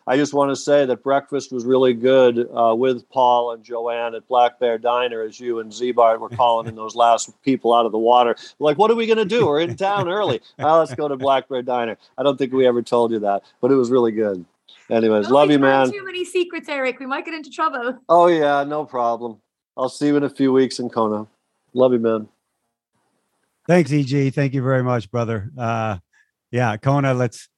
I just want to say that breakfast was really good uh, with Paul and Joanne at Black Bear Diner, as you and Zbart were calling in those last people out of the water. Like, what are we going to do? We're in town early. Oh, let's go to Black Bear Diner. I don't think we ever told you that, but it was really good. Anyways, Don't love you, man. Too many secrets, Eric. We might get into trouble. Oh yeah, no problem. I'll see you in a few weeks in Kona. Love you, man. Thanks, EG. Thank you very much, brother. Uh, yeah, Kona. Let's.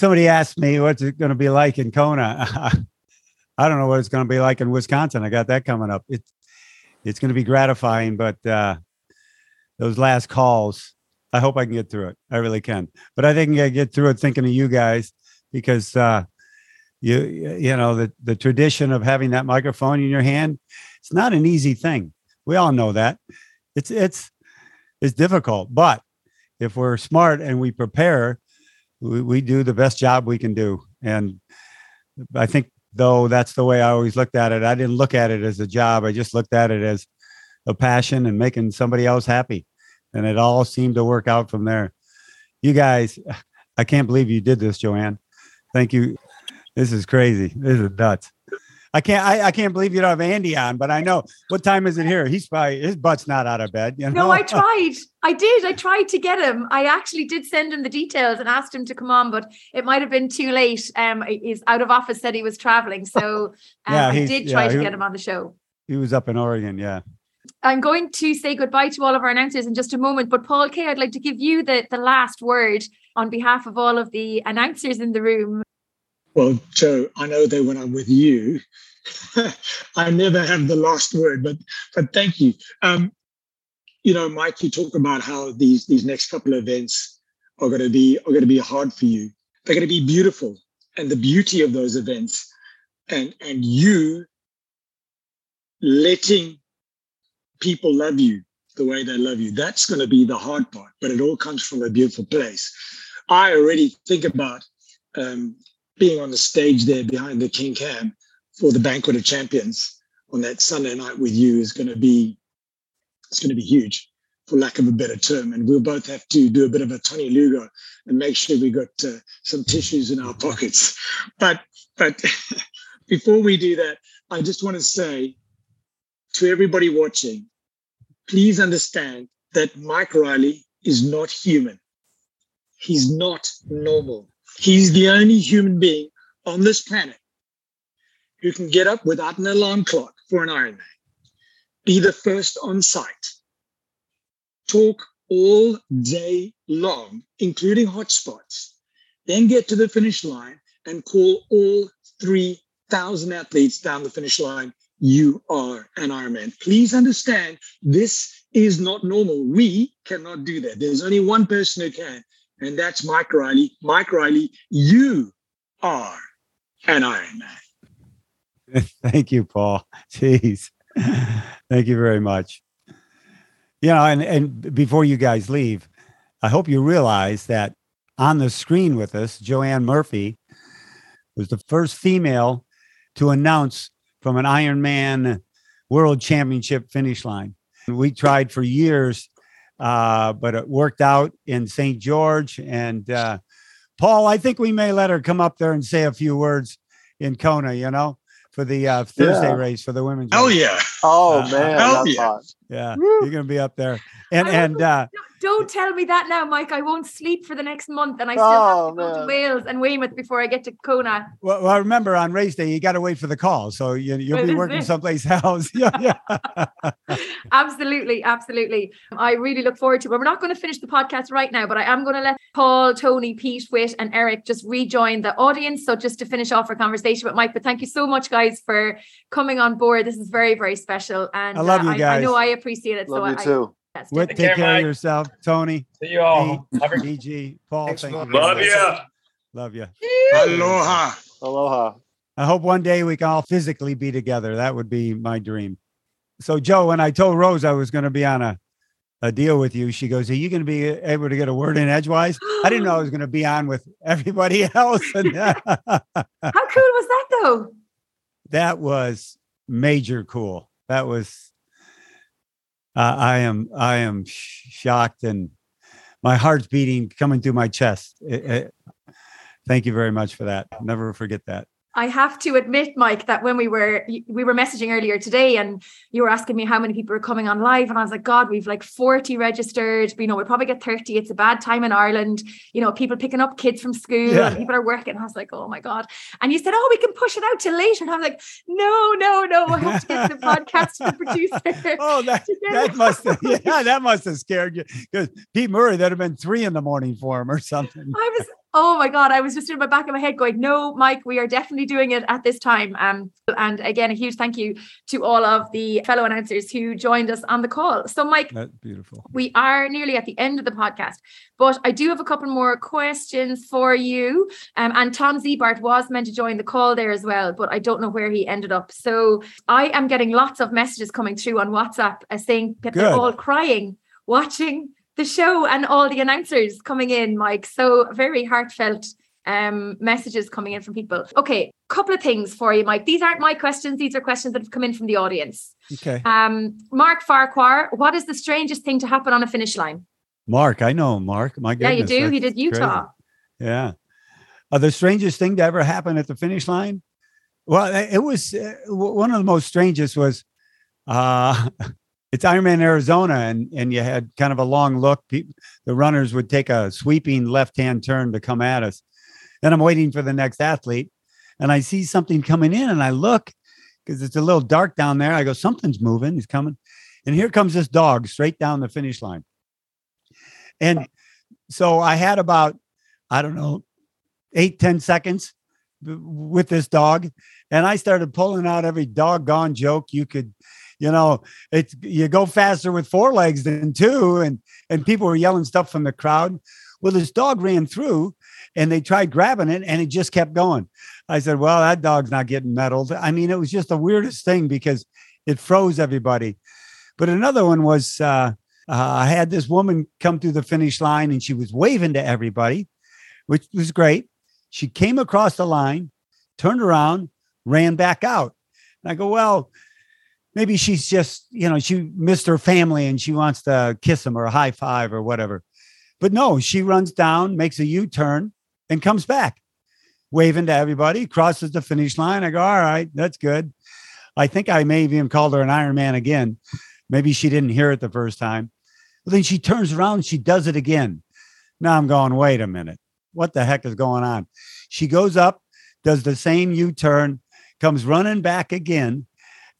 Somebody asked me what's it going to be like in Kona. I don't know what it's going to be like in Wisconsin. I got that coming up. It's it's going to be gratifying, but uh, those last calls, I hope I can get through it. I really can. But I think I get through it thinking of you guys because uh, you you know the the tradition of having that microphone in your hand. It's not an easy thing. We all know that. It's it's it's difficult, but if we're smart and we prepare, we, we do the best job we can do. And I think though that's the way I always looked at it. I didn't look at it as a job. I just looked at it as a passion and making somebody else happy. And it all seemed to work out from there. You guys, I can't believe you did this, Joanne. Thank you. This is crazy. This is nuts. I can't I, I can't believe you don't have Andy on, but I know what time is it here? He's probably his butt's not out of bed. You know? No, I tried. I did. I tried to get him. I actually did send him the details and asked him to come on, but it might have been too late. Um, his out of office said he was traveling, so um, Yeah, I did try yeah, to he- get him on the show. He was up in Oregon, yeah. I'm going to say goodbye to all of our announcers in just a moment, but Paul Kaye, I'd like to give you the the last word on behalf of all of the announcers in the room. Well, Joe, I know that when I'm with you, I never have the last word, but but thank you. Um, you know, Mike, you talk about how these these next couple of events are going to be are going to be hard for you. They're going to be beautiful, and the beauty of those events, and and you letting people love you the way they love you. That's going to be the hard part, but it all comes from a beautiful place. I already think about um, being on the stage there behind the King Kam for the Banquet of Champions on that Sunday night with you is going to be it's going to be huge, for lack of a better term. And we'll both have to do a bit of a Tony Lugo and make sure we got uh, some tissues in our pockets. But but before we do that, I just want to say to everybody watching, please understand that Mike Reilly is not human. He's not normal. He's the only human being on this planet who can get up without an alarm clock for an Ironman, be the first on site, talk all day long, including hotspots, then get to the finish line and call all 3,000 athletes down the finish line. You are an Ironman. Please understand this is not normal. We cannot do that. There's only one person who can, and that's Mike Reilly. Mike Reilly, you are an Iron Man. Thank you, Paul. Jeez. Thank you very much. You know, and, and before you guys leave, I hope you realize that on the screen with us, Joanne Murphy was the first female to announce from an Ironman World Championship finish line. We tried for years, uh, but it worked out in St. George. And uh, Paul, I think we may let her come up there and say a few words in Kona, you know, for the uh, Thursday Yeah. race for the women's. Oh race. yeah. Oh Uh, man, hell that's yeah. hot. Yeah, Woo. you're going to be up there. And, I and, uh, Don't tell me that now, Mike. I won't sleep for the next month, and I still have Oh to go to. Wales and Weymouth before I get to Kona. well, well, remember on race day, you got to wait for the call. So you, you'll Well, be working it. someplace else. yeah. yeah. Absolutely, absolutely. I really look forward to it. We're not going to finish the podcast right now, but I am going to let Paul, Tony, Pete, Whit, and Eric just rejoin the audience. So just to finish off our conversation with Mike, but thank you so much, guys, for coming on board. This is very, very special, and uh, I love you guys. I, guys. know I appreciate it. Love so you I, too. yes, Whit, Take take care, care of yourself. Tony, See you all. Have a PG, Paul, Thanks, thank you. Love you. Love you. Aloha. Aloha. I hope one day we can all physically be together. That would be my dream. So, Joe, when I told Rose I was going to be on a, a deal with you, she goes, Are you going to be able to get a word in edgewise? I didn't know I was going to be on with everybody else. And How cool was that, though? that was major cool. That was, uh, I am, I am shocked and my heart's beating coming through my chest. It- it- thank you very much for that. Never forget that. I have to admit, Mike, that when we were we were messaging earlier today, and you were asking me how many people are coming on live, and I was like, God, we've like forty registered. You know, we'll probably get thirty. It's a bad time in Ireland. You know, people picking up kids from school, Yeah. and people are working. I was like, Oh my God! And you said, Oh, we can push it out till later, and I'm like, No, no, no. I have to get the podcast to the producer. Oh, that, that must have, yeah, that must have scared you because Pete Murray, that'd have been three in the morning for him or something. I was, oh my God, I was just in my back of my head going, no, Mike, we are definitely doing it at this time. Um, and again, a huge thank you to all of the fellow announcers who joined us on the call. So, Mike, That's beautiful. we are nearly at the end of the podcast, but I do have a couple more questions for you. Um, and Tom Zebart was meant to join the call there as well, but I don't know where he ended up. So I am getting lots of messages coming through on WhatsApp uh, saying that they're all crying watching the show and all the announcers coming in, Mike. So very heartfelt um messages coming in from people. Okay, couple of things for you, Mike. These aren't my questions, these are questions that have come in from the audience. Okay. Um, Mark Farquhar, what is the strangest thing to happen on a finish line? Mark, I know Mark. My goodness, yeah, you do. He did Utah. crazy. Yeah. Uh, the strangest thing to ever happen at the finish line? Well, it was uh, one of the most strangest was uh, it's Ironman Arizona, and and you had kind of a long look. The runners would take a sweeping left hand turn to come at us. Then I'm waiting for the next athlete, and I see something coming in, and I look because it's a little dark down there. I go, something's moving. He's coming, and here comes this dog straight down the finish line. And so I had about, I don't know, eight ten seconds with this dog. And I started pulling out every doggone joke you could, you know, it's you go faster with four legs than two. And and people were yelling stuff from the crowd. Well, this dog ran through and they tried grabbing it and it just kept going. I said, Well, that dog's not getting meddled. I mean, it was just the weirdest thing because it froze everybody. But another one was uh uh, I had this woman come through the finish line and she was waving to everybody, which was great. She came across the line, turned around, ran back out. And I go, well, maybe she's just, you know, she missed her family and she wants to kiss them or a high five or whatever. But no, she runs down, makes a U turn, and comes back, waving to everybody, crosses the finish line. I go, all right, that's good. I think I may have even called her an Iron Man again. Maybe she didn't hear it the first time. But then she turns around she does it again. Now I'm going, wait a minute. What the heck is going on? She goes up, does the same U-turn, comes running back again.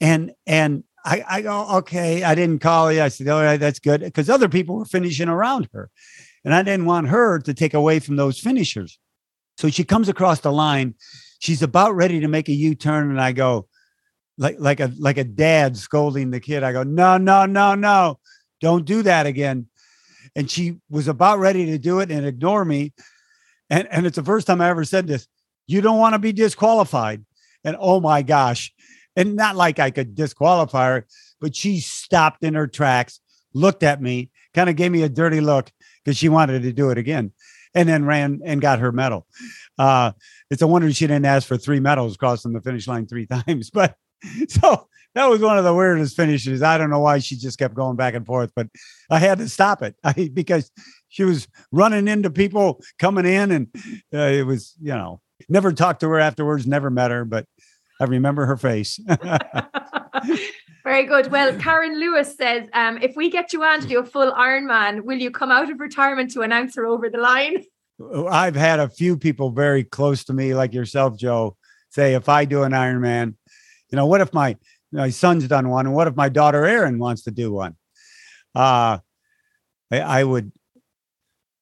And and I, I go, okay, I didn't call you. I said, all right, that's good. Because other people were finishing around her. And I didn't want her to take away from those finishers. So she comes across the line. She's about ready to make a U-turn. And I go, like, like a like a dad scolding the kid. I go, no, no, no, no. don't do that again. And she was about ready to do it and ignore me. And, and it's the first time I ever said this. You don't want to be disqualified. And oh my gosh. And not like I could disqualify her, but she stopped in her tracks, looked at me, kind of gave me a dirty look because she wanted to do it again, and then ran and got her medal. Uh, it's a wonder she didn't ask for three medals crossing the finish line three times. But so that was one of the weirdest finishes. I don't know why she just kept going back and forth, but I had to stop it I, because she was running into people coming in, and uh, it was you know never talked to her afterwards, never met her, but I remember her face. Very good. Well, Karen Lewis says, um, if we get Joanne to do a full Ironman, will you come out of retirement to announce her over the line? I've had a few people very close to me, like yourself, Joe, say if I do an Ironman, you know, what if my my son's done one, and what if my daughter Erin wants to do one? Uh I, I would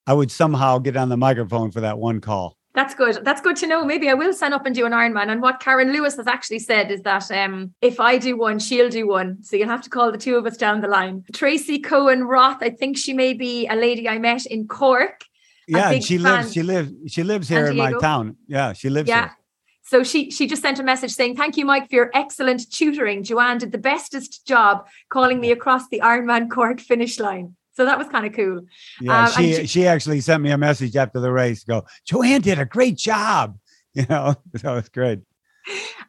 I would somehow get on the microphone for that one call. That's good. That's good to know. Maybe I will sign up and do an Ironman. And what Karen Lewis has actually said is that um, if I do one, she'll do one. So you'll have to call the two of us down the line. Tracy Cohen Roth, I think she may be a lady I met in Cork. Yeah, she fan. lives. She lives. She lives here in my town. Yeah, she lives yeah. here. So she she just sent a message saying, "Thank you, Mike, for your excellent tutoring. Joanne did the bestest job calling me across the Ironman Cork finish line." So that was kind of cool. Yeah, um, she, she, she actually sent me a message after the race. Go, Joanne did a great job. You know, so it's great.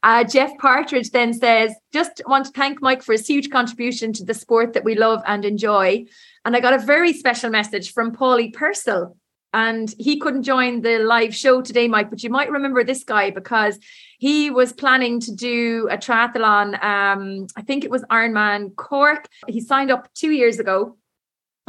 Uh, Jeff Partridge then says, just want to thank Mike for his huge contribution to the sport that we love and enjoy. And I got a very special message from Paulie Purcell. And he couldn't join the live show today, Mike, but you might remember this guy because he was planning to do a triathlon. Um, I think it was Ironman Cork. He signed up two years ago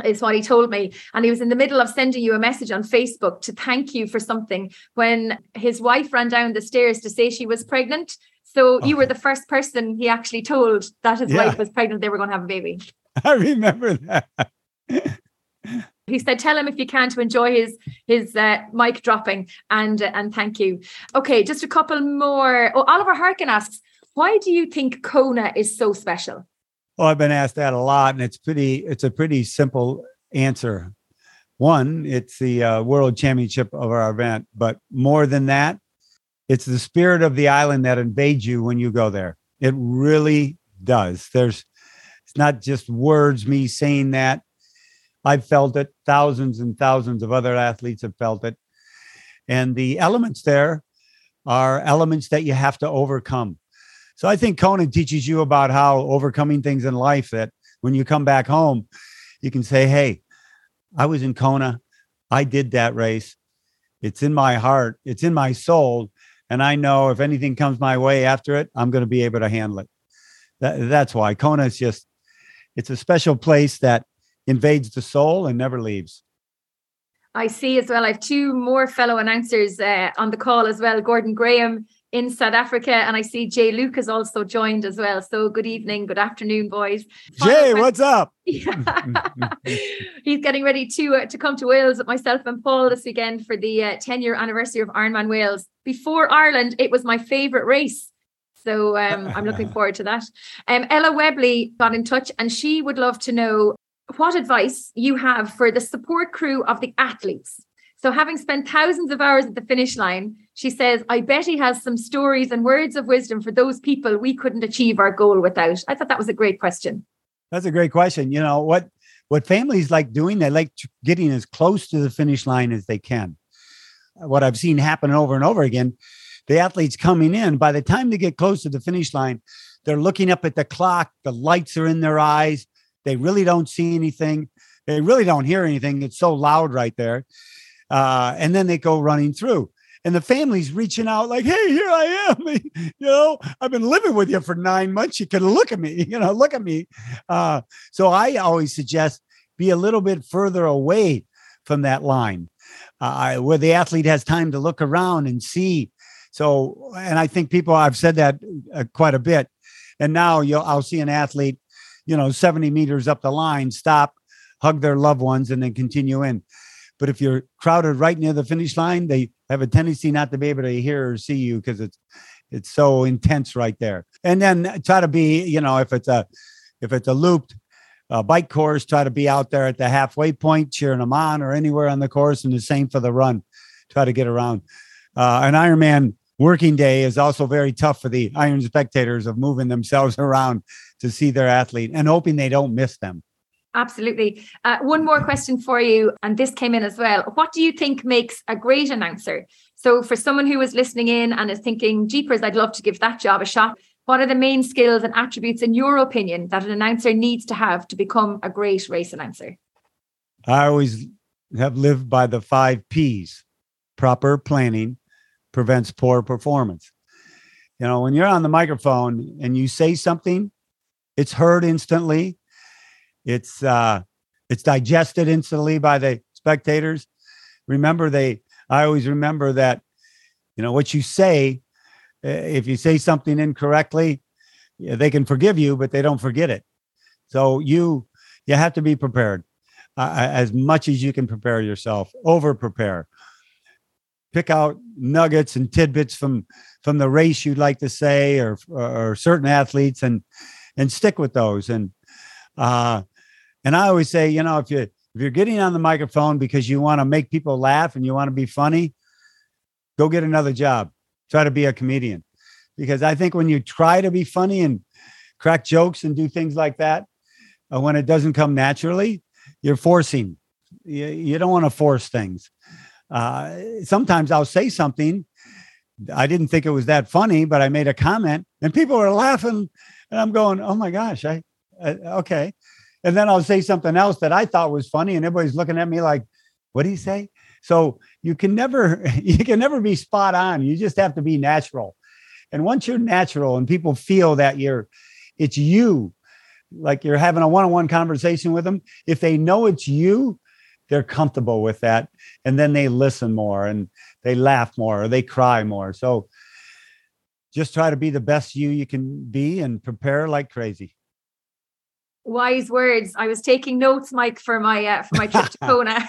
is what he told me. And he was in the middle of sending you a message on Facebook to thank you for something when his wife ran down the stairs to say she was pregnant. So you were the first person he actually told that his yeah. wife was pregnant, they were going to have a baby. I remember that. he said, "Tell him if you can to enjoy his his uh, mic dropping and uh, and thank you." Okay, just a couple more. Oh, Oliver Harkin asks, "Why do you think Kona is so special?" Well, I've been asked that a lot, and it's pretty. It's a pretty simple answer. One, it's the uh, world championship of our event, but more than that, it's the spirit of the island that invades you when you go there. It really does. There's, it's not just words. Me saying that, I've felt it. Thousands and thousands of other athletes have felt it, and the elements there are elements that you have to overcome. So I think Kona teaches you about how overcoming things in life that when you come back home, you can say, Hey, I was in Kona. I did that race. It's in my heart, it's in my soul. And I know if anything comes my way after it, I'm going to be able to handle it. That, that's why Kona is just, it's a special place that invades the soul and never leaves. I see as well. I have two more fellow announcers uh, on the call as well. Gordon Graham in South Africa. And I see Jay Luke has also joined as well. So good evening, good afternoon, boys. Jay, what's up? He's getting ready to uh, to come to Wales with myself and Paul this weekend for the uh, 10 year anniversary of Ironman Wales. Before Ireland, it was my favorite race. So um, I'm looking forward to that. Um, Ella Webley got in touch and she would love to know what advice you have for the support crew of the athletes. So, having spent thousands of hours at the finish line, she says, I bet he has some stories and words of wisdom for those people we couldn't achieve our goal without. I thought that was a great question. That's a great question. You know, what what families like doing, they like getting as close to the finish line as they can. What I've seen happen over and over again, the athletes coming in, by the time they get close to the finish line, they're looking up at the clock, the lights are in their eyes, they really don't see anything, they really don't hear anything. It's so loud right there. Uh, and then they go running through and the family's reaching out like, "Hey, here I am. you know, I've been living with you for nine months. You can look at me. You know, look at me." Uh, so I always suggest be a little bit further away from that line, uh, where the athlete has time to look around and see. So, and I think people I've said that uh, quite a bit, and now you'll I'll see an athlete, you know, seventy meters up the line, stop, hug their loved ones, and then continue in. But if you're crowded right near the finish line, they have a tendency not to be able to hear or see you because it's it's so intense right there. And then try to be, you know, if it's a if it's a looped a bike course, try to be out there at the halfway point, cheering them on, or anywhere on the course, and the same for the run. Try to get around. Uh, an Ironman working day is also very tough for the Iron spectators of moving themselves around to see their athlete and hoping they don't miss them. Absolutely. Uh, one more question for you, and this came in as well. What do you think makes a great announcer? So, for someone who is listening in and is thinking, Jeepers, I'd love to give that job a shot, what are the main skills and attributes, in your opinion, that an announcer needs to have to become a great race announcer? I always have lived by the five P's proper planning prevents poor performance. You know, when you're on the microphone and you say something, it's heard instantly it's uh, it's digested instantly by the spectators. Remember, they. I always remember that. You know what you say. If you say something incorrectly, they can forgive you, but they don't forget it. So you you have to be prepared uh, as much as you can prepare yourself. Over prepare. Pick out nuggets and tidbits from from the race you'd like to say, or or certain athletes, and and stick with those. And uh, and I always say, you know, if you if you're getting on the microphone because you want to make people laugh and you want to be funny, go get another job. Try to be a comedian. Because I think when you try to be funny and crack jokes and do things like that, uh, when it doesn't come naturally, you're forcing. You, you don't want to force things. Uh, sometimes I'll say something. I didn't think it was that funny, but I made a comment and people are laughing. And I'm going, oh my gosh, I, uh, okay and then I'll say something else that I thought was funny, and everybody's looking at me like, "What do you say?" So you can never you can never be spot on. You just have to be natural. And once you're natural, and people feel that you're, it's you, like you're having a one-on-one conversation with them. If they know it's you, they're comfortable with that, and then they listen more, and they laugh more, or they cry more. So just try to be the best you you can be, and prepare like crazy wise words. I was taking notes, Mike, for my uh, for my trip to Kona.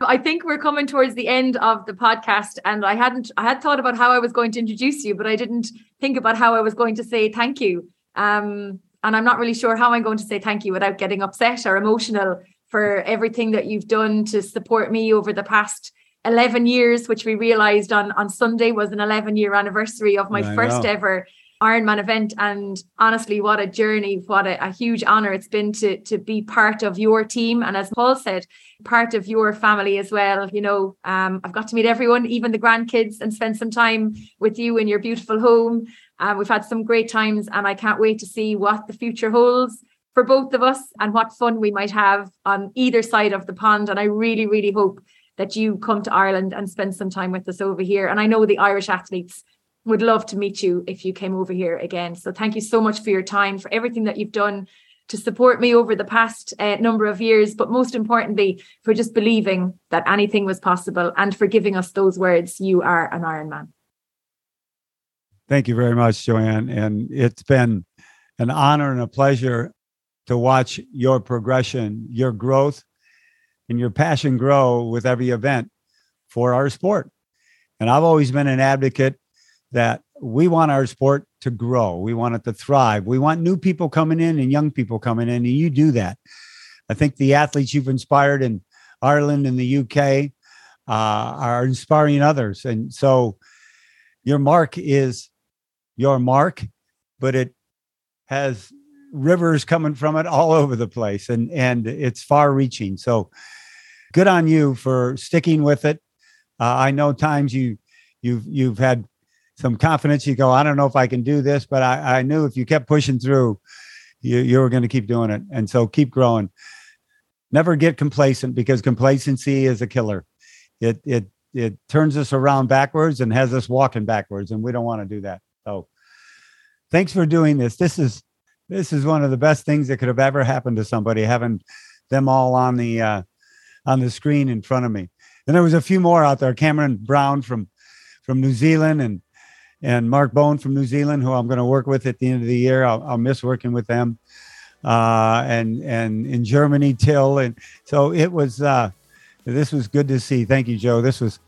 I think we're coming towards the end of the podcast, and I hadn't I had thought about how I was going to introduce you, but I didn't think about how I was going to say thank you. Um, and I'm not really sure how I'm going to say thank you without getting upset or emotional for everything that you've done to support me over the past 11 years, which we realized on on Sunday was an 11 year anniversary of my I first know. ever Ironman event. And honestly, what a journey, what a, a, huge honor it's been to, to be part of your team. And as Paul said, part of your family as well. You know, um, I've got to meet everyone, even the grandkids, and spend some time with you in your beautiful home. Uh, we've had some great times, and I can't wait to see what the future holds for both of us and what fun we might have on either side of the pond. And I really, really hope that you come to Ireland and spend some time with us over here. And I know the Irish athletes would love to meet you if you came over here again. So thank you so much for your time, for everything that you've done to support me over the past uh, number of years, but most importantly, for just believing that anything was possible and for giving us those words, you are an Iron Man. Thank you very much, Joanne. And it's been an honor and a pleasure to watch your progression, your growth, and your passion grow with every event for our sport. And I've always been an advocate that we want our sport to grow. We want it to thrive. We want new people coming in and young people coming in, and you do that. I think the athletes you've inspired in Ireland and the UK uh, are inspiring others. And so your mark is your mark, but it has rivers coming from it all over the place and and it's far reaching so good on you for sticking with it uh, i know times you you've you've had some confidence. You go, I don't know if I can do this, but I, I knew if you kept pushing through, you, you were going to keep doing it. And so keep growing. Never get complacent because complacency is a killer. It it it turns us around backwards and has us walking backwards, and we don't want to do that. So thanks for doing this. This is this is one of the best things that could have ever happened to somebody having them all on the uh, on the screen in front of me. And there was a few more out there. Cameron Brown from from New Zealand and and Mark Bone from New Zealand, who I'm going to work with at the end of the year. I'll, I'll miss working with them. Uh, and and in Germany, Till, and so it was. Uh, this was good to see. Thank you, Joe. This was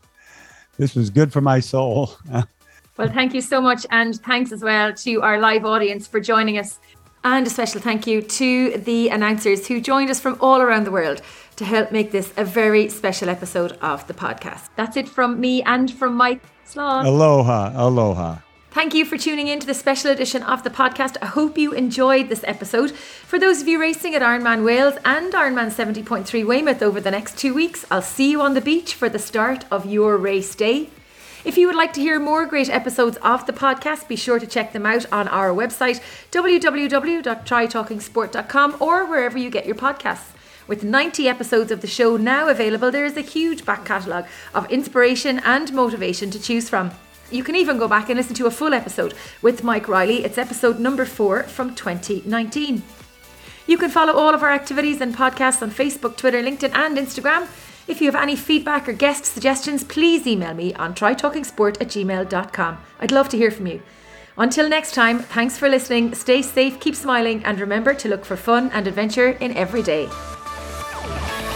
this was good for my soul. well, thank you so much, and thanks as well to our live audience for joining us And a special thank you to the announcers who joined us from all around the world to help make this a very special episode of the podcast. That's it from me and from Mike Slán. Aloha, aloha. Thank you for tuning in to the special edition of the podcast. I hope you enjoyed this episode. For those of you racing at Ironman Wales and Ironman 70.3 Weymouth over the next two weeks, I'll see you on the beach for the start of your race day. If you would like to hear more great episodes of the podcast, be sure to check them out on our website, www.trytalkingsport.com, or wherever you get your podcasts. With 90 episodes of the show now available, there is a huge back catalogue of inspiration and motivation to choose from. You can even go back and listen to a full episode with Mike Reilly. It's episode number four from 2019. You can follow all of our activities and podcasts on Facebook, Twitter, LinkedIn, and Instagram. If you have any feedback or guest suggestions, please email me on trytalkingsport at gmail.com. I'd love to hear from you. Until next time, thanks for listening, stay safe, keep smiling, and remember to look for fun and adventure in every day. Yeah.